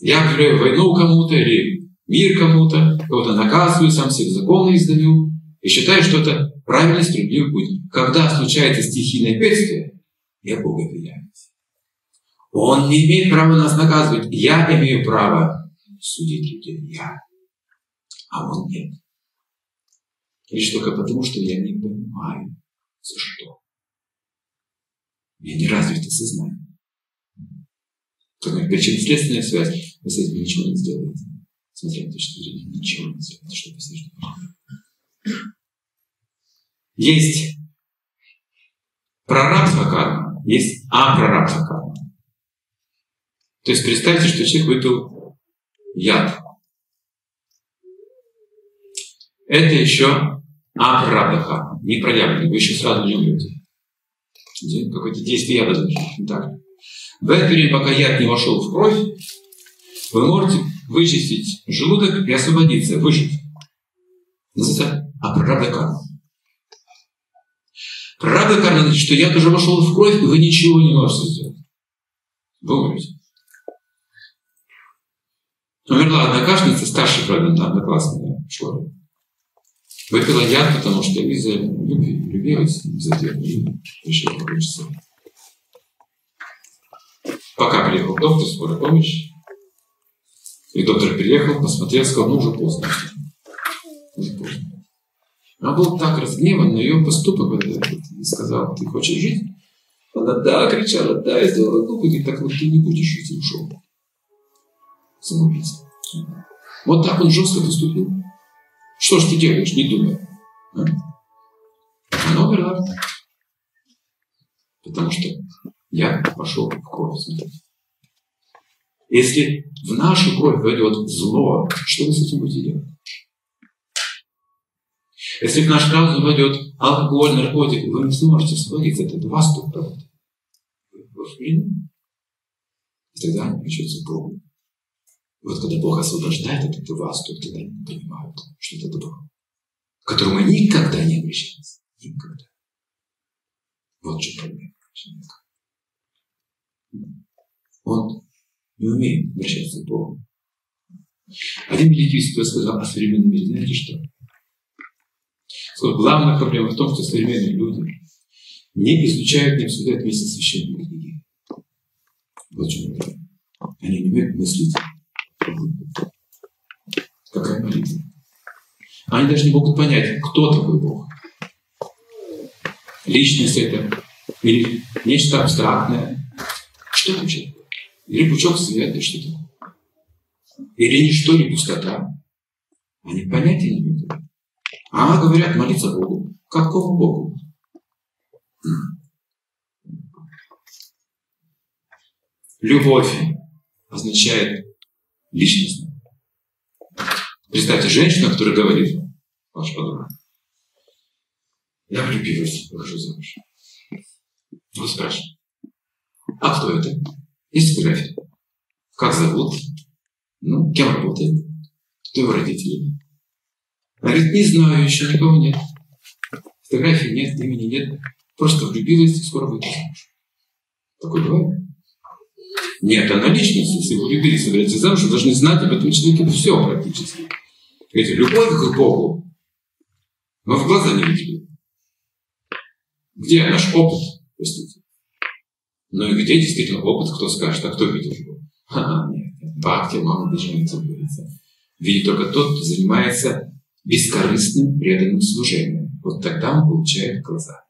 Я объявляю войну кому-то или мир кому-то, кого-то наказываю, сам себе законы издаю и считаю, что это правильный, справедливый путь. Когда случается стихийное бедствие, я Бога обвиняюсь. Он не имеет права нас наказывать. Я имею право судить людей. Я. А он нет. Лишь только потому, что я не понимаю, за что. У меня не развито сознание. Как причинно-следственная связь, вы с этим ничего не сделаете. Смотря на точку зрения, ничего не сделаете, что посвящено. Есть прорабство карма, есть апрорабство карма. То есть представьте, что человек выпил яд. Это еще апрорабдха, не проявленный, вы еще сразу не умрете. Какое-то действие яда даже. Так. В это время, пока яд не вошел в кровь, вы можете вычистить желудок и освободиться, выжить. Называется. Прарабда карма значит, что яд уже вошел в кровь, и вы ничего не можете сделать. Вы умрете. Умерла однокашница, старшая, правда, одноклассная в школе. Выпила яд, потому что из-за любви, влюбилась, из-за и решила покончить Пока приехал доктор, скорая помощь, и доктор приехал, посмотрел, сказал, ну уже поздно. Уже поздно. Он был так разгневан на ее поступок и сказал, ты хочешь жить? Она да, кричала, да, я сделала глупо, и так вот ты не будешь жить, и ушел. Самоубийца. Вот так он жестко поступил. Что ж ты делаешь, не думай. А? Она умерла. Потому что я пошел в кровь. Смотрите. Если в нашу кровь войдет зло, что вы с этим будете делать? Если в наш разум войдет алкоголь, наркотик, вы не сможете освободиться. Это вас тут правда. Вы в И тогда они включаются Богу. Вот когда Бог освобождает от этого вас, то тогда они понимают, что это добро, к которому никогда не обращались. Никогда. Вот что проблема человека. Он не умеет обращаться к Богу. Один великий святой сказал о современном мире, знаете что? Сказал, главная проблема в том, что современные люди не изучают, не обсуждают вместе священные книги. Вот что. Они не умеют мыслить Какая молитва? Они даже не могут понять, кто такой Бог. Личность это или нечто абстрактное. Что это вообще? Или пучок света, что такое? Или ничто, не пустота. Они понятия не имеют. А говорят, молиться Богу. Какому Богу? Любовь означает личностно. Представьте, женщина, которая говорит, ваш подруга, я влюбилась, выхожу замуж. Вы спрашиваете, а кто это? Есть фотография. Как зовут? Ну, кем работает? Кто его родители? Она говорит, не знаю, еще никого нет. Фотографии нет, имени нет. Просто влюбилась скоро выйдет замуж. Такое бывает? Нет, она личность, если вы любили собираться замуж, вы должны знать об этом человеке все практически. Видите, любовь к Богу мы в глаза не видели. Где наш опыт? Простите. Ну и где действительно опыт, кто скажет, а кто видел его? Ха, нет. Бхакти, мама, Биджанити говорится. Видит только тот, кто занимается бескорыстным преданным служением. Вот тогда он получает глаза.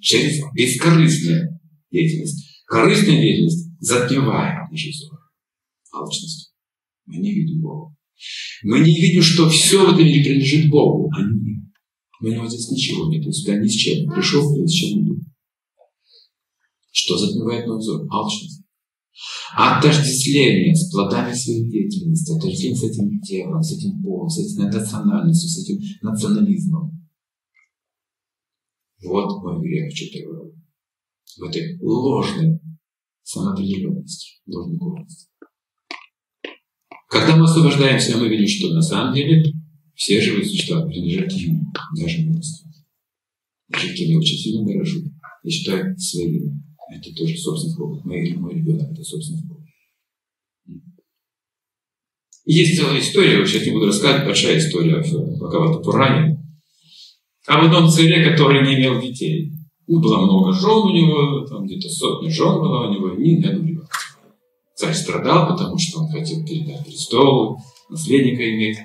Через бескорыстную деятельность. Корыстная деятельность затмевает наши взоры. Алчность. Мы не видим Бога. Мы не видим, что все в этом мире принадлежит Богу, а не мне. У него здесь ничего нет, у тебя ни с чем. Пришел, и с чем иду. Что затмевает мой взор? Алчность. Отождествление с плодами своей деятельности, отождествление с этим телом, с этим полом, с этой национальностью, с этим национализмом. Вот мой грех четвертый. В этой ложной самоопределенности, ложной. Когда мы освобождаемся, мы видим, что на самом деле все живые существа принадлежат ему, даже милостью. Даже кем я очень сильно дорожу. Я считаю своим. Это тоже собственный опыт. Мой, мой ребенок – это собственный опыт. Есть целая история, сейчас не буду рассказывать, большая история в Бхагавата Пуране, об одном царе, который не имел детей. Ну, было много жен у него, там где-то сотни жен было у него, ни одного ребенка. Царь страдал, потому что он хотел передать престол, наследника иметь.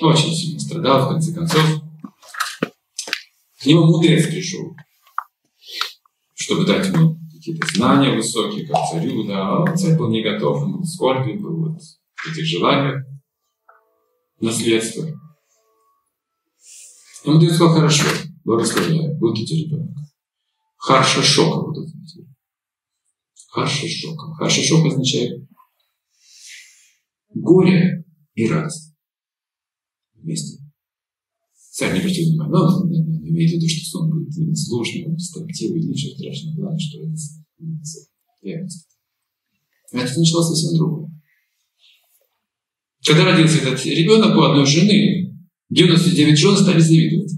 Очень сильно страдал, в конце концов. К нему мудрец пришел, чтобы дать ему какие-то знания высокие, как царю, да, а царь был не готов, он был скорби, был вот этих желаниях, наследства. И мудрец сказал, хорошо, благословляю, будете ребенок. Харша шока будут Харша шока. Харша шок означает горе и радость вместе. Царь не обратил внимания, но он имеет в виду, что сон будет сложным, строптивый, ничего страшного. Главное, что это верность. А это началось совсем другое. Когда родился этот ребенок у одной жены, 99 жен стали завидовать.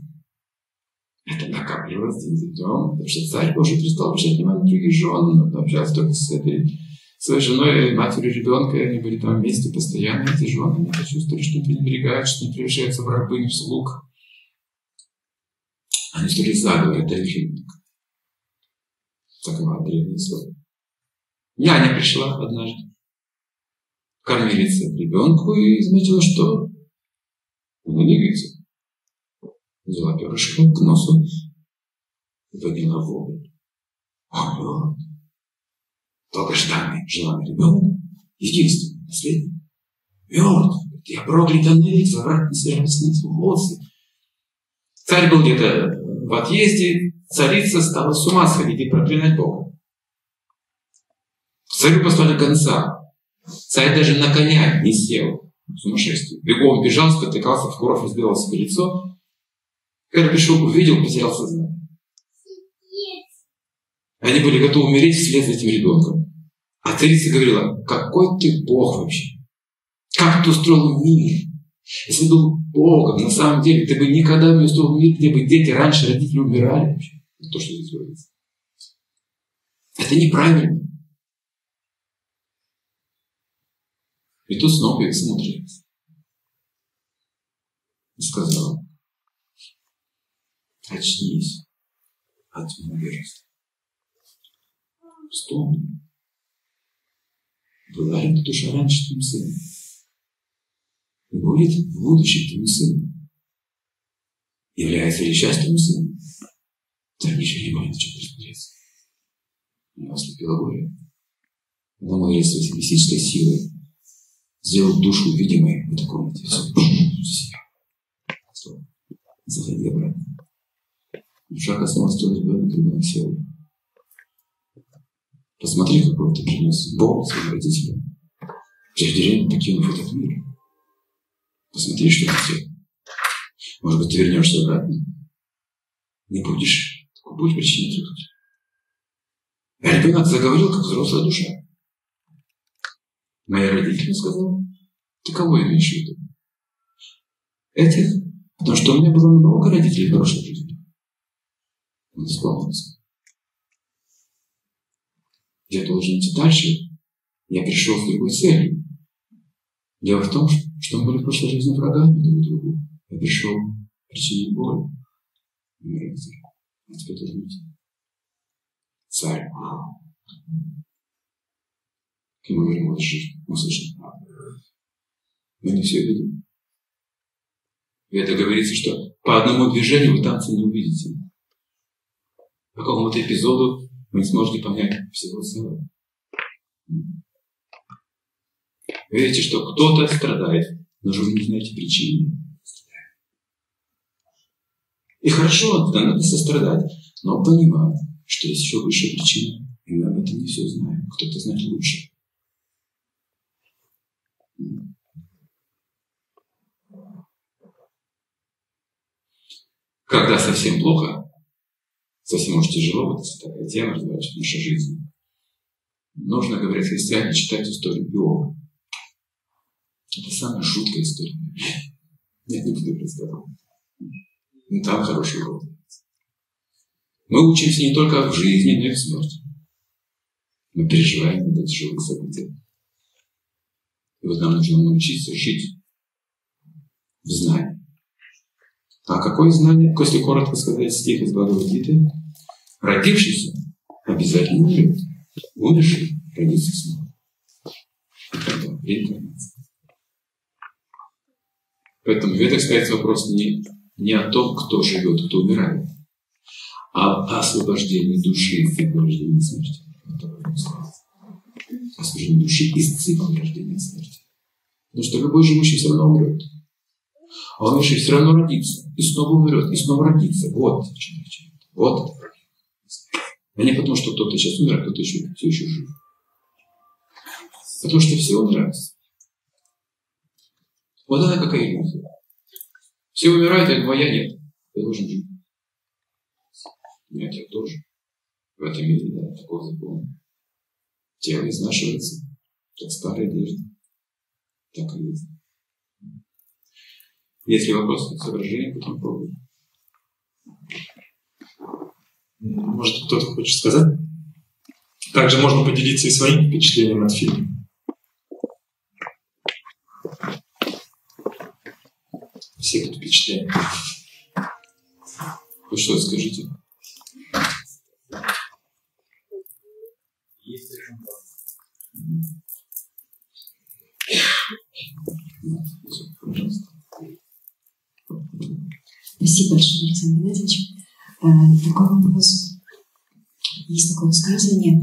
За днем, потому что царь уже перестал обращать внимание на других жен, он общался только с этой своей женой, матерью ребенка, они были там вместе постоянно, эти жены, они почувствовали, что не пренебрегают, что не превращаются в рабынь, в слуг. Они стали заговор, это ребенок. Такова древняя история. Няня пришла однажды, кормилица ребенку и заметила, что он не двигается. Взяла перышко к носу подняла вопль. Он долгожданный, желанный ребенок, единственный, наследник, мертв. Я проклята навеки, обратно на волосы. Царь был где-то в отъезде, царица стала с ума сходить и проклинать Бога. Царю послали конца. Царь даже на коня не сел. Сумасшествие. Бегом бежал, спотыкался, в кровь разбивал себе лицо. Когда пришел, увидел, потерял сознание. Они были готовы умереть вслед за этим ребенком. А царица говорила, какой ты Бог вообще? Как ты устроил мир? Если бы был Богом, на самом деле, ты бы никогда не устроил мир, где бы дети раньше родители умирали вообще. То, что здесь говорится. Это неправильно. И тут снова появился мудрец. И сказал, очнись от невежества. Вспомни, была ли душа раньше твоим сыном? И будет в будущем твоим сыном. Является ли сейчас твоим сыном? Да ничего не может ничего присмотреться. У него ослепило горе. Когда мы своей физической силой сделал душу видимой в этой комнате. Заходи обратно. Душа коснулась твоего ребенка, ребенок сел. Посмотри, какой ты принес Бог своим родителям. Прежде покинув этот мир. Посмотри, что ты сделал. Может быть, ты вернешься обратно. Не будешь. Будь причиной трудности. А ребенок заговорил, как взрослая душа. Мои родители сказал, ты кого имеешь в виду? Этих. Потому что у меня было много родителей в прошлой жизни. Он вспомнился. Я должен идти дальше. Я пришел с другой целью. Дело в том, что мы были в прошлой жизни врагами друг другу. Я пришел причинить боль. А теперь подумайте. Царь. К нему вернулась жизнь. Мы слышим Мы не все видим. И это говорится, что по одному движению вы танца не увидите. По какому-то эпизоду вы не сможете понять всего целого. Видите, что кто-то страдает, но же вы не знаете причины. И хорошо, да, надо сострадать, но понимать, что есть еще высшая причина, и мы об этом не все знаем. Кто-то знает лучше. Когда совсем плохо, совсем уж тяжело, вот такая тема развивается в нашей жизни, нужно, говорят христиане, читать историю Иова. Это самая жуткая история. Я не буду рассказывать. Но там хороший урок. Мы учимся не только в жизни, но и в смерти. Мы переживаем эти тяжелые события. И вот нам нужно научиться жить в знании. А какое знание? Если коротко сказать стих из Бхагавадгиты, родившийся обязательно умрет. Умерший родится снова. Поэтому в ведах ставится вопрос не, не о том, кто живет, кто умирает, а о освобождении души из цикла рождения и смерти. Освобождение души из цикла рождения и смерти. Потому что любой живущий все равно умрет. А умерший все равно родится. И снова умрет, и снова родится. Вот в. Вот А не потому, что кто-то сейчас умер, а кто-то еще, все еще жив. Потому что все умирают. Вот она какая иллюзия. Все умирают, а моя нет. Я должен жить. Нет, я тоже. В этом мире, да, такого закона. Тело изнашивается, как старая одежда. Так и есть. Если вопросы, соображения по этому поводу? Может, кто-то хочет сказать? Также можно поделиться и своим впечатлением от фильма. Все тут впечатления. Вы что, скажите? Спасибо большое, Александр Геннадьевич. Э, такой вопрос. Есть такое высказывание.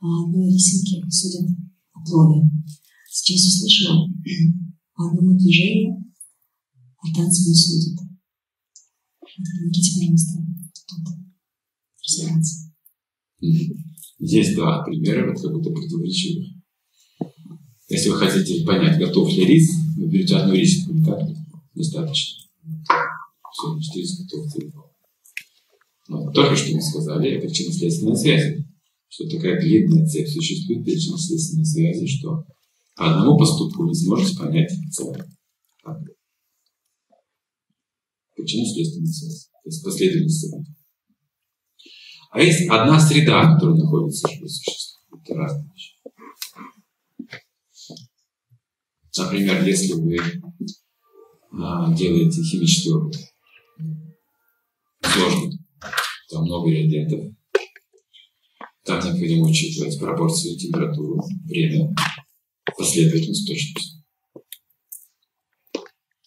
Одной рисунке судят о плове. Сейчас услышала по одному движению о танце не судят. Помогите, пожалуйста, тут разбираться. Есть два примера, вот как будто противоречивых. Если вы хотите понять, готов ли рис, вы берете одну не так? Достаточно. Все, значит, рис готов целиком. Но только что мы сказали, это причинно-следственная связь. Что такая длинная цепь существует причинно-следственной связи, что по одному поступку вы не сможете понять целое. Причинно-следственная связь. То есть последовательность событий. А есть одна среда, которая находится в живой существе. Это разные вещи. Например, если вы а, делаете химический опыт, сложный, там много реагентов, там необходимо учитывать пропорции, температуру, время, последовательность, точность.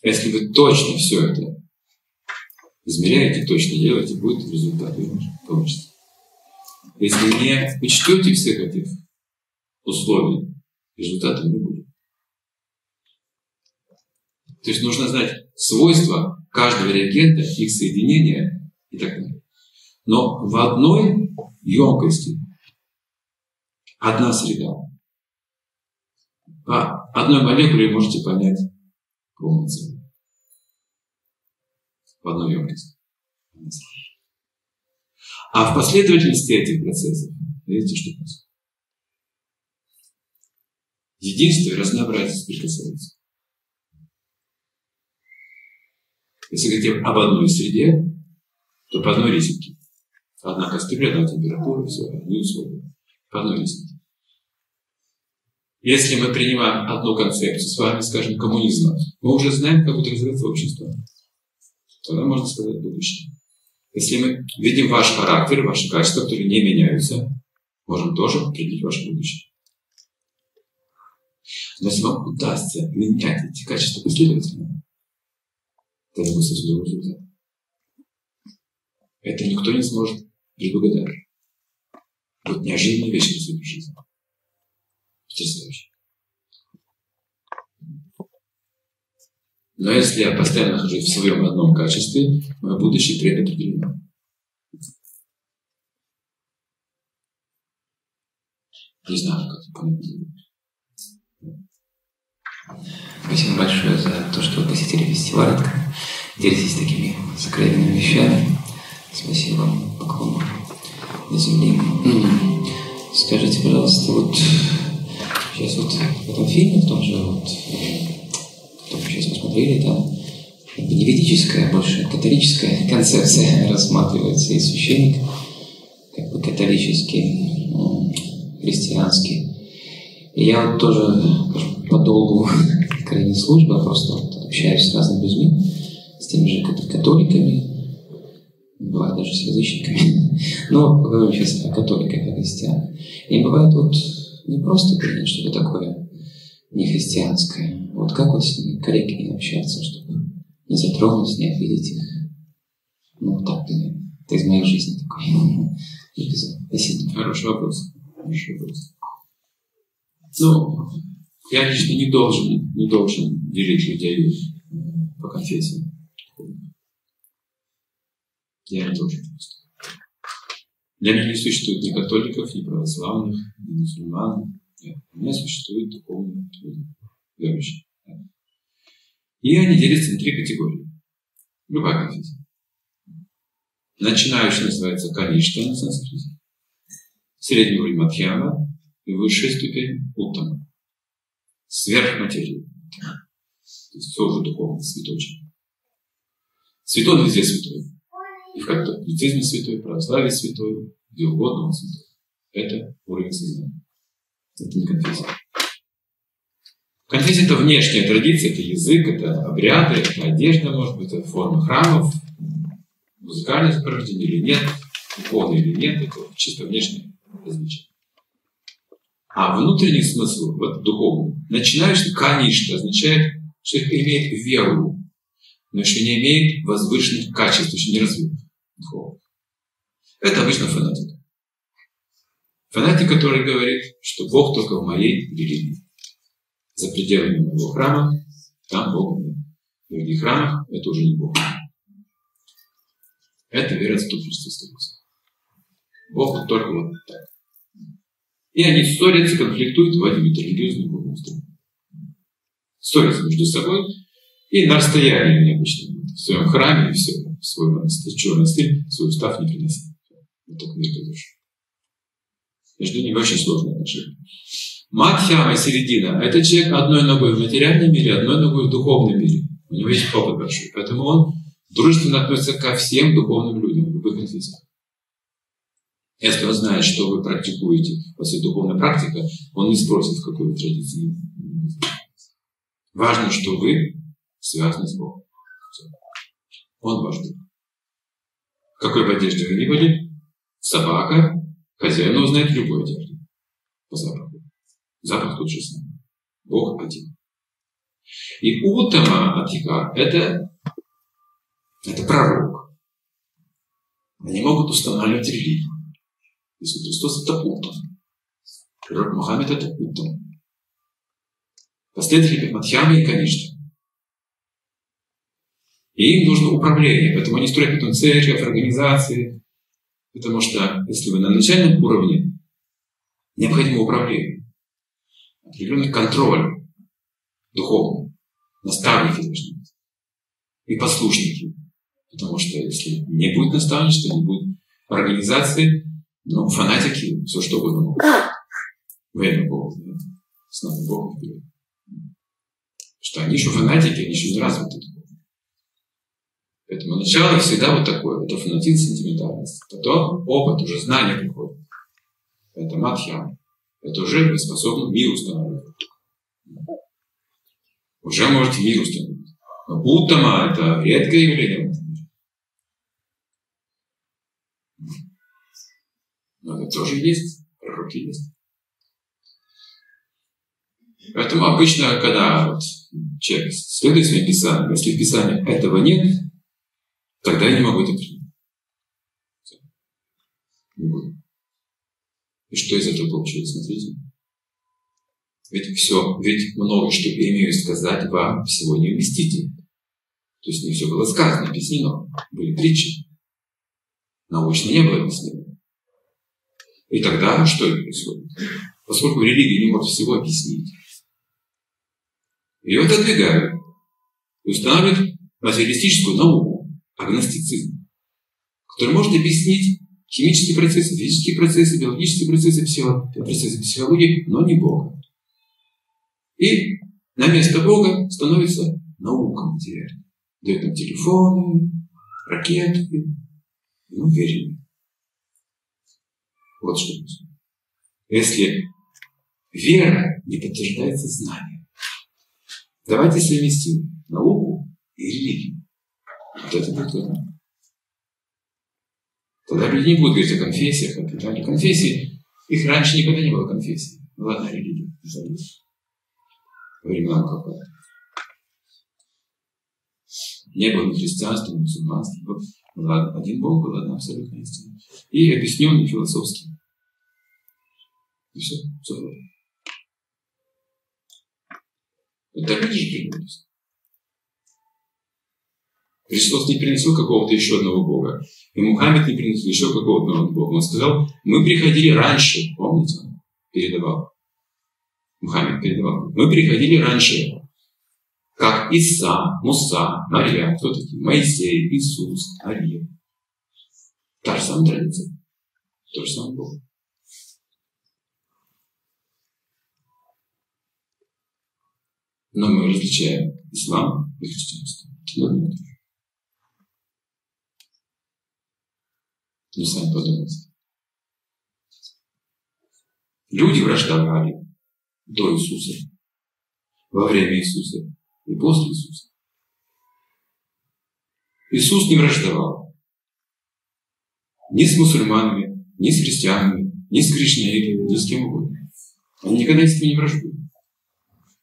Если вы точно все это измеряете, точно делаете, будет результат получится. Если не учтете всех этих условий, результата не будет. То есть нужно знать свойства каждого реагента, их соединения и так далее. Но в одной емкости одна среда. По одной молекуле можете понять целую. В одной емкости. А в последовательности этих процессов, видите, что происходит? Единство и разнообразие соприкасаются. Если говорить об одной среде, то по одной рисунке. Одна кастрюля, одна температура, все, одни условия. По одной рисунке. Если мы принимаем одну концепцию с вами, скажем, коммунизма, мы уже знаем, как будет развиваться общество. Тогда можно сказать будущее. Если мы видим ваш характер, ваши качества, которые не меняются, можем тоже определить ваше будущее. Но если вам удастся менять эти качества последовательно, тогда вы совсем другой результат. Это никто не сможет предугадать. Вот неожиданные вещи в своей жизни. Потрясающе. Но если я постоянно нахожусь в своем одном качестве, мое будущее предопределено. Не знаю, как это понять. Спасибо большое за то, что вы посетили фестиваль, делитесь такими сокровенными вещами. Спасибо поклон на земле. Скажите, пожалуйста, вот сейчас вот в этом фильме, в том же, вот, который мы сейчас посмотрели, там как бы не ведическая, а больше католическая концепция рассматривается, и священник как бы католический, христианский. И я вот тоже, по долгу крайней службы, просто вот общаюсь с разными людьми, с теми же католиками, бывает даже с язычниками. Но поговорим сейчас о католиках, о христианах. И бывает вот не просто принять что-то такое нехристианское. Вот как вот с ними корректнее общаться, чтобы не затронуть, не обидеть их. Ну, вот так, это из моей жизни такой эпизод. Спасибо. Хороший вопрос. Хороший вопрос. Ну, я лично не должен, не должен делить людей по конфессии. Я должен просто. Для меня не существует ни католиков, ни православных, ни мусульман. Нет. У меня существуют духовные люди, верующие. И они делятся на три категории. Любая конфессия. Начинающий называется Каништа на санскрите. Средний уровень Мадхьяма и высшая ступень Уттама. Сверхматерия. То есть все уже духовно, святочно. Святой везде святой. И в католицизме святой, православие святой, где угодно он святой. Это уровень сознания. Это не конфессия. Конфессия – это внешняя традиция, это язык, это обряды, это одежда, может быть, это форма храмов, музыкальное сопровождение или нет, духовное или нет, это чисто внешнее различие. А внутренний смысл, вот духовный, начинающий каништа означает, что имеет веру, но еще не имеет возвышенных качеств, еще не развит духовных. Это обычно фанатик. Фанатик, который говорит, что Бог только в моей религии. За пределами моего храма, там Бог нет. В других храмах это уже не Бог. Это вера отступничества становится. Бог только вот так. И они ссорятся, конфликтуют, вводят религиозную гуманство. Ссорятся между собой, и на расстоянии они обычно в своем храме, и все, в свой монастырь, черный монастырь, свой устав не приносят. Вот так между душой. Между ними очень сложные отношения. Мадхьяма, середина, это человек одной ногой в материальном мире, одной ногой в духовном мире. У него есть опыт большой. Поэтому он дружественно относится ко всем духовным людям, в любых конфессиях. Если он знает, что вы практикуете, есть духовная практика, он не спросит, в какой вы традиции. Важно, что вы связаны с Богом. Он ваш Бог. В какой бы одежде вы ни были, собака, хозяин узнает любую одежду по запаху. Запах тут же самый. Бог один. И Утама Атика – это, это пророк. Они могут устанавливать религию. Иисус Христос – это Утам. Пророк Мухаммед – это Утам. Последователи и Каништа. И им нужно управление, поэтому они строят потом церковь, организации. Потому что если вы на начальном уровне, необходимо управление, определенный контроль духовный, наставники должны быть и послушники. Потому что если не будет наставничества, не будет организации, ну, фанатики, все что угодно могут. Время Бога, знаете, с нами Богом вперед. Что они еще фанатики, они еще не развиты. Поэтому начало всегда вот такое. Это фанатизм, сентиментальность. Потом опыт, уже знание приходит. Это мадхьям. Это уже вы способны мир установить. Уже можете мир установить. Но Уттама – это редкое явление в этом мире. Но это тоже есть, пророки есть. Поэтому обычно, когда вот человек следует своим писаниям, если в Писании этого нет, тогда я не могу это принять. Не буду. И что из этого получилось? Смотрите. Ведь все, ведь много что имею сказать вам, всего не уместите. То есть не все было сказано, объяснено. Были притчи. Научно не было объяснено. И тогда что происходит? Поскольку религия не может всего объяснить, ее отодвигают и устанавливают материалистическую науку, агностицизм, который может объяснить химические процессы, физические процессы, биологические процессы, психо, процессы психологии, но не Бога. И на место Бога становится наука материальная. Дают нам телефоны, ракеты, и мы верим. Вот что происходит. Если вера не подтверждается знанием, давайте совместим науку и религию. Вот это будет одно. Тогда люди не будут говорить о конфессиях, о питании конфессии. Их раньше никогда не было конфессии. Была одна религия. Времена какого Не было ни христианства, ни мусульманства. Был один Бог, был одна абсолютная истина. И объясненный философски. И все. Все. Это люди же придумались. Христос не приносил какого-то еще одного Бога. И Мухаммед не приносил еще какого-то одного Бога. Он сказал, мы приходили раньше. Помните? Он передавал. Мухаммед передавал. Мы приходили раньше. Как Иса, Муса, Мария, кто такие? Моисей, Иисус, Ария. Та же самая традиция. То же самое Бог. Но мы различаем ислам и христианство. Это Ну, сами подумайте. Люди враждовали до Иисуса, во время Иисуса и после Иисуса. Иисус не враждовал ни с мусульманами, ни с христианами, ни с кришнаитами, ни с кем угодно. Они никогда с ними не враждуют.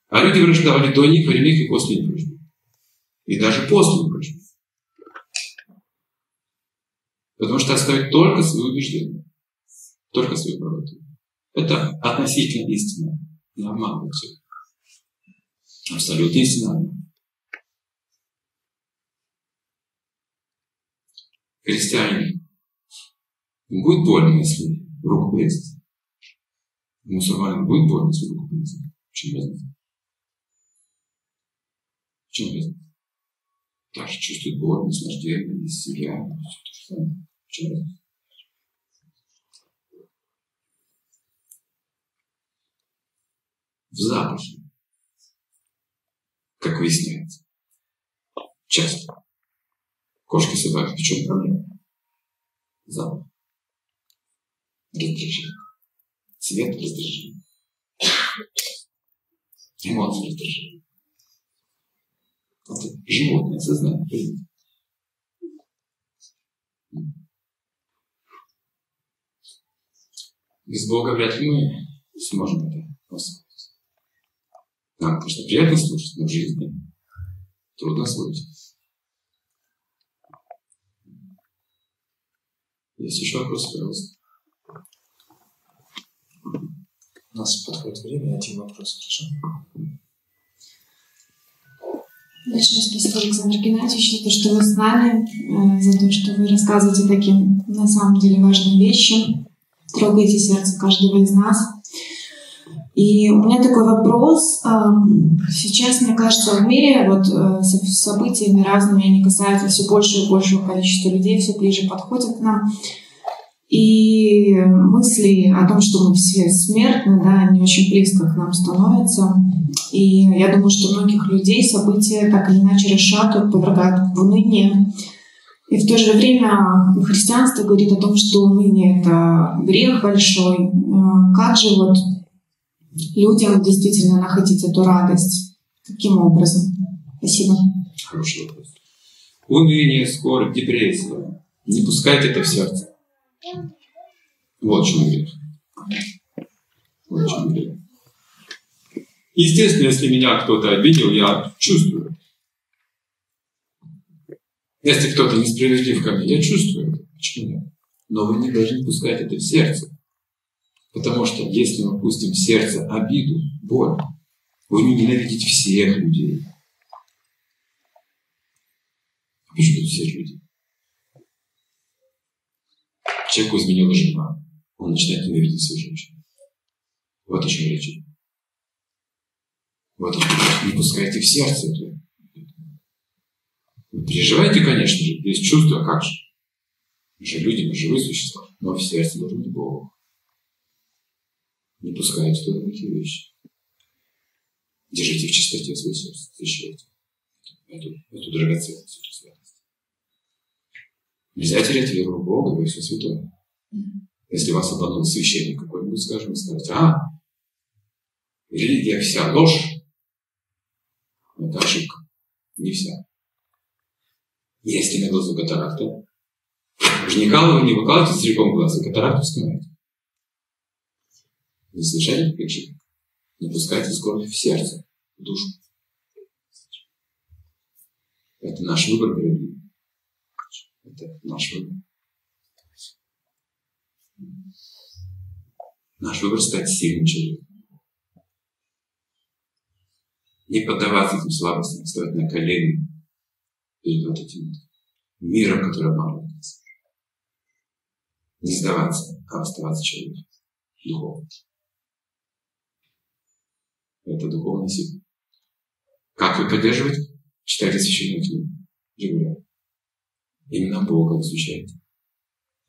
А люди враждовали до них, во время их и после них. И даже после них. Потому что оставить только свои убеждения, только свою правоту. Это относительно истина. Обманывать все. Абсолютно истина. Христиане, им будет больно, если руку порезать. Мусульманин будет больно, если руку порезать. В чем разница? В чем разница? Также чувствует боль, наслаждение, семья, все то же самое. В чем запахе, как выясняется. Часто. Кошки, собаки, в чем проблема? Запах. Раздражение. Цвет раздражения. Эмоции раздражения. Это животное сознание. Без Бога вряд ли мы сможем это освоить. Нам, конечно, приятно слушать, но в жизни трудно освоить. Есть еще вопросы, пожалуйста? У нас подходит время, один вопрос, хорошо? Большое спасибо, Александр Геннадьевич, за то, что вы с нами, э, за то, что вы рассказываете таким, на самом деле, важным вещам, трогаете сердце каждого из нас. И у меня такой вопрос. Эм, сейчас, мне кажется, в мире вот э, с событиями разными, они касаются все больше и большего количества людей, все ближе подходят к нам. И мысли о том, что мы все смертны, да, они очень близко к нам становятся. И я думаю, что многих людей события так или иначе решат, повергают в уныние. И в то же время христианство говорит о том, что уныние — это грех большой. Э, как же вот людям действительно находить эту радость? Каким образом? Спасибо. Хороший вопрос. Уныние, скорбь, депрессия. Не пускайте это в сердце. Вот чем грех. Вот чем грех. Естественно, если меня кто-то обидел, я чувствую. Если кто-то несправедлив ко мне, я чувствую это. Почему нет? Но вы не должны пускать это в сердце. Потому что если мы пустим в сердце обиду, боль, вы не ненавидите всех людей. Почему все люди? Человеку изменила жена. Он начинает ненавидеть свою женщину. Вот о чем речь идет. Чем речь. Не пускайте в сердце это. Вы переживаете, конечно же, есть чувства, как же. Мы же люди, мы живые существа. Но в сердце должен быть Бог. Не пускайте туда такие вещи. Держите в чистоте свое сердце, защищайте эту, эту драгоценность, эту святость. Нельзя терять веру в Бога и во все святое. Если вас обманул священник какой-нибудь, скажем, и скажете, а, религия вся ложь, это ошибка. Не вся. Если на глазу катаракта, вы же не, выкалываете целиком глаз, а катаракту снимаете. Не слышали причины? Не пускайте скорбь в сердце, в душу. Это наш выбор, дорогие. Это наш выбор. Наш выбор стать сильным человеком. Не поддаваться этим слабостям, вставать на колени перед вот этим миром, который обманывает нас. Не сдаваться, а оставаться человеком духовным. Это духовная сила. Как вы поддерживаете? Читайте священную книгу регулярно. Именно Бога изучайте.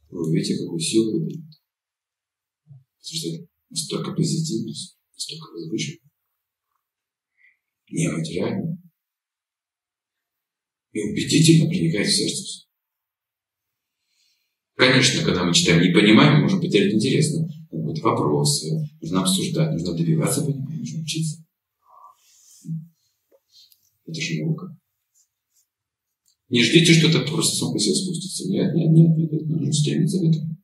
Вы увидите, какую силу вы даете. Потому что это настолько позитивно, настолько возвышенно. Нематериально. И убедительно проникает в сердце. Конечно, когда мы читаем, не понимаем, мы можем потерять интерес. Но это вопросы, нужно обсуждать, нужно добиваться понимания, нужно учиться. Это же наука. Не ждите, что это просто само по себе спустится. Нет, нет, нет, нет, это нужно стремиться к этому.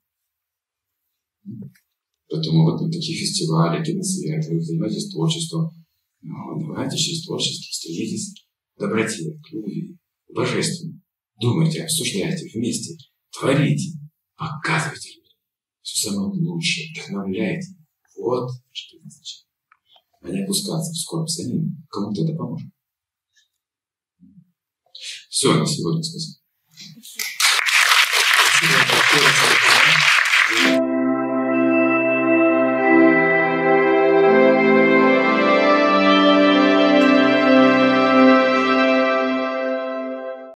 Поэтому вот на такие фестивали, киносвет, вы занимаетесь творчеством. Ну, давайте через творчество стремитесь к доброте, к любви, к божественному. Думайте, обсуждайте вместе, творите, показывайте людям все самое лучшее, вдохновляйте. Вот что это значит. А не опускаться в скорбь самим. Кому-то это поможет. Все на сегодня спасибо. Спасибо.